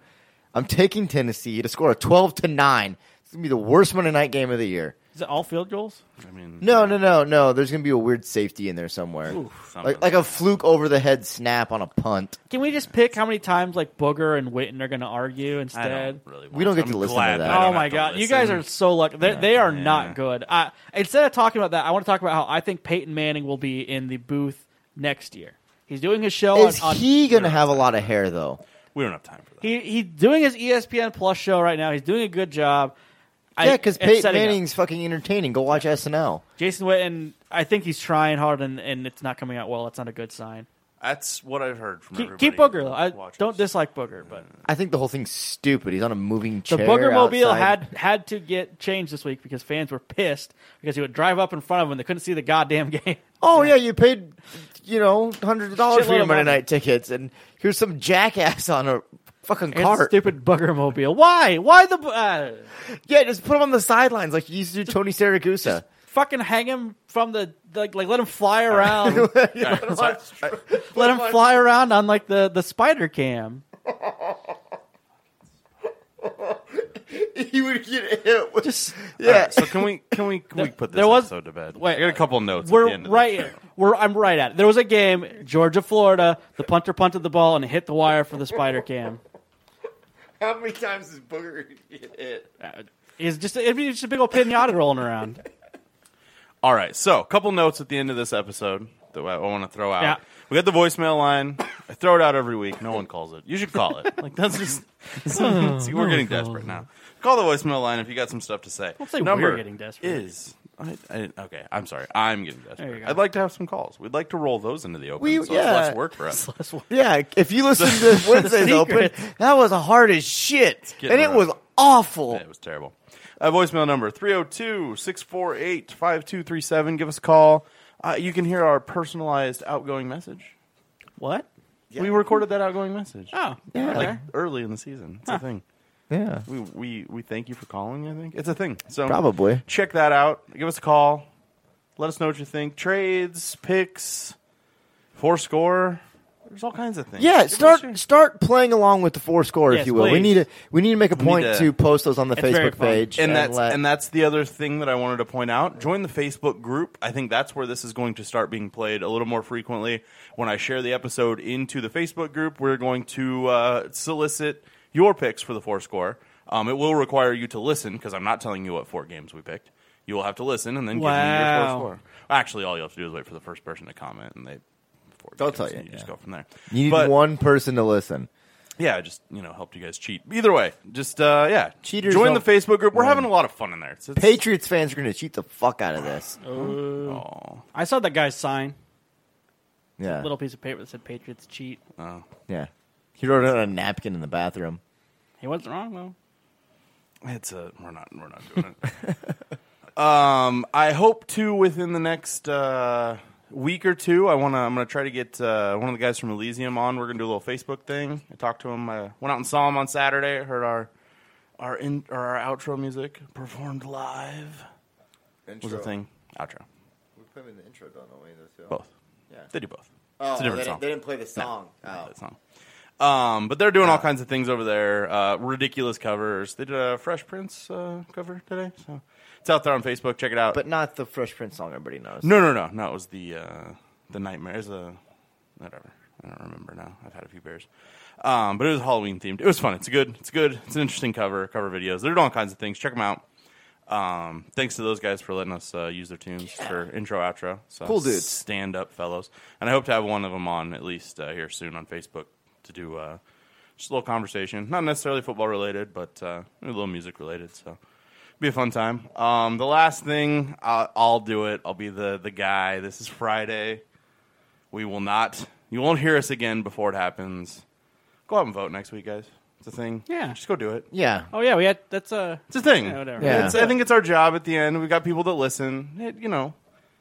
I'm taking Tennessee to score a 12 to nine. It's going to be the worst Monday night game of the year. Is it all field goals? I mean, No, no, no, no. There's going to be a weird safety in there somewhere, something like like a fluke over the head snap on a punt. Can we just pick how many times like Booger and Witten are going to argue I instead? don't really. We don't want get to I'm listen glad to that. I don't Oh have my to god, you listen. guys are so lucky. They, they are Yeah. not good. Uh, instead of talking about that, I want to talk about how I think Peyton Manning will be in the booth next year. He's doing his show Is on. on he going to have a lot of hair though? We don't have time for that. he he's doing his ESPN Plus show right now. He's doing a good job. I- Yeah, because it's Peyton setting up. Manning's fucking entertaining. Go watch SNL. Jason Witten. I think he's trying hard and, and it's not coming out well. That's not a good sign. That's what I've heard from Keep, everybody. keep Booger though. I watches. don't dislike Booger, but I think the whole thing's stupid. He's on a moving chair. the chair. Booger Mobile had had to get changed this week because fans were pissed because he would drive up in front of them they couldn't see the goddamn [LAUGHS] game. Oh yeah, you paid, you know, hundreds of dollars for Shitload your Monday money. night tickets, and here's some jackass on a fucking It's cart. stupid Booger Mobile. Why? Why the uh, Yeah, just put him on the sidelines like you used to do Tony Siragusa. fucking hang him from the like like let him fly [LAUGHS] around. All [LAUGHS] right, sorry. let him fly around on like the the spider cam. he would get hit. With, Just yeah. All right, so can we can we can we put this there was- episode to bed? wait, I got a couple notes. at the we're end of right. this. We're I'm right at it. There was a game, Georgia, Florida. The punter punted the ball and hit the wire for the spider cam. How many times does Booger get [LAUGHS] hit? Uh, It's just it'd be just a big old pinata rolling around. [LAUGHS] All right, so a couple notes at the end of this episode that I want to throw out. Yeah. We got the voicemail line. I throw it out every week. No one calls it. You should call it. [LAUGHS] Like that's just. See, we're getting desperate now. Call the voicemail line if you got some stuff to say. Don't say Number we're getting desperate. Is I, I, okay. I'm sorry. I'm getting There desperate. I'd like to have some calls. We'd like to roll those into the open. We- so it's yeah. less work for us. Yeah, if you listen to [LAUGHS] Wednesday's Open, that was hard as shit, getting and it rough. was awful. Yeah, it was terrible. Uh, voicemail number 302 648 5237. Give us a call. Uh, you can hear our personalized outgoing message. What? We recorded that outgoing message. Oh, Yeah. okay. Like early in the season. It's a thing. Yeah, We, we we thank you for calling, I think. It's a thing. So probably. check that out. Give us a call. Let us know what you think. Trades, picks, four score. There's all kinds of things. Yeah, Give us start your- start playing along with the four score, Yes, if you will. We please. need to we need to make a point to- to, post those on the It's very Facebook fun. page, and that's let- and that's the other thing that I wanted to point out. Join the Facebook group. I think that's where this is going to start being played a little more frequently. When I share the episode into the Facebook group, we're going to uh, solicit your picks for the four score. Um, it will require you to listen because I'm not telling you what four games we picked. You will have to listen and then give me your Wow. four score. Actually, all you have to do is wait for the first person to comment, and they. Four They'll games, tell you, and You just yeah. go from there. you need But- one person to listen. yeah, I just you know helped you guys cheat. Either way, just uh, yeah, Cheaters Join the don't Facebook group. We're win. having a lot of fun in there. It's, it's, Patriots fans are going to cheat the fuck out of this. Oh, I saw that guy's sign. Yeah, Little piece of paper that said "Patriots cheat." oh. yeah. He wrote it on a napkin in the bathroom. He wasn't wrong though. It's a we're not we're not doing it. [LAUGHS] um, I hope to within the next uh, week or two. I want to. I'm going to try to get uh, one of the guys from Elysium on. We're going to do a little Facebook thing. I talked to him. I went out and saw him on Saturday. Heard our our in or our outro music performed live. Intro. Was a thing. Outro. We put him in the intro, don't we? Both. Yeah. They do both. Oh, It's a different they, song. Didn't, they didn't play the No, song. not oh. that song. Um, but they're doing all kinds of things over there. Uh, ridiculous covers. They did a Fresh Prince uh, cover today, so it's out there on Facebook. Check it out. But not the Fresh Prince song everybody knows. no, no, no, no. It was the uh, the Nightmares. Uh, whatever. I don't remember now. I've had a few beers. Um, but it was Halloween themed. It was fun. It's good. It's good. It's an interesting cover. Cover videos. They're doing all kinds of things. Check them out. Um, thanks to those guys for letting us uh, use their tunes for intro outro. So Cool dudes. stand up fellows, and I hope to have one of them on at least uh, here soon on Facebook to do uh, just a little conversation, not necessarily football related, but uh, a little music related. So Be a fun time. Um, the last thing, uh, I'll do it. I'll be the the guy. This is Friday. We will not. You won't hear us again before it happens. Go out and vote next week, guys. It's a thing. Yeah. just go do it. Yeah. Oh yeah, we had that's a It's a thing. Yeah, whatever. Yeah. It's, I think it's our job at the end. We got people that listen. It, you know,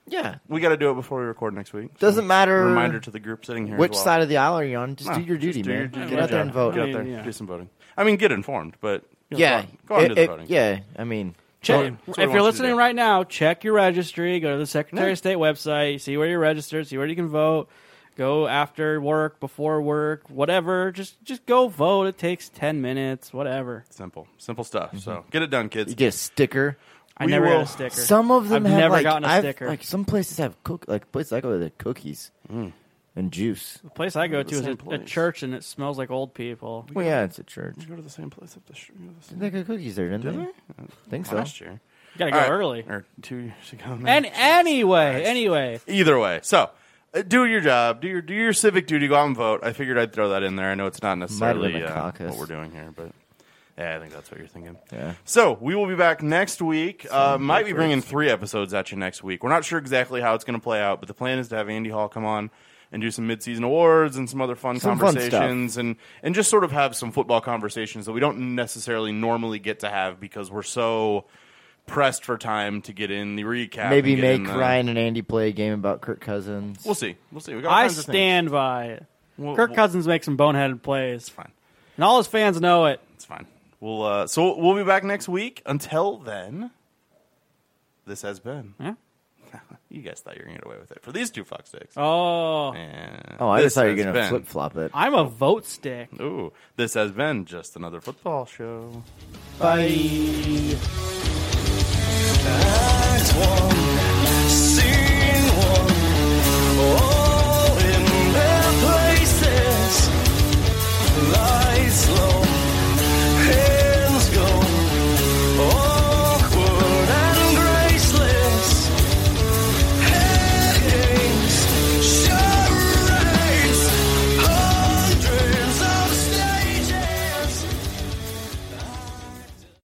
Yeah. we got to do it before we record next week. So, Doesn't matter Reminder to the group sitting here. Which as well. side of the aisle are you on? Just No, do your duty, just do man. your- do Get out there and vote. Get out there. yeah. Do some voting. I mean, get informed, but you know, Yeah. go, go on and It- do the it- voting. yeah. I mean, check. That's what if you're wants you to listening do. right now, check your registry. Go to the Secretary Yeah. of State website. See where you're registered. See where you can vote. Go after work, before work, whatever. Just just go vote. It takes ten minutes. Whatever. Simple, simple stuff. So mm-hmm. get it done, kids. you get a sticker. I We never will- got a sticker. Some of them I've have never like, gotten a I've- sticker. Like some places have cook like places I go to, they have cookies Mm. and juice. the place I go to is same a, a place. church, and it smells like old people. Well, yeah, it's a church. You go to the same place up the street. They got cookies there, didn't Did they? they? I think so. Last year. You gotta go All right. early. Or two years ago. And anyway, anyway, Either way, so uh, do your job, do your do your civic duty, go out and vote. I figured I'd throw that in there. I know it's not necessarily been a uh, caucus. what we're doing here, but yeah, I think that's what you're thinking. Yeah. So we will be back next week. Uh, might be bringing three episodes at you next week. We're not sure exactly how it's going to play out, but the plan is to have Andy Hall come on and do some midseason awards and some other fun Some fun stuff. conversations and and just sort of have some football conversations that we don't necessarily normally get to have because we're so pressed for time to get in the recap. Maybe and get in make the- Ryan and Andy play a game about Kirk Cousins. We'll see. We'll see. We got all I kinds of things. stand by it. We'll- Kirk we'll- Cousins makes some boneheaded plays, It's fine. and all his fans know it. We'll uh, so we'll be back next week. Until then, this has been. Yeah. [LAUGHS] you guys thought you were gonna get away with it for these two fuck sticks. Oh, And Oh, I just thought you were going to flip flop it. I'm a vote stick. Ooh, this has been just another football show. All in their places.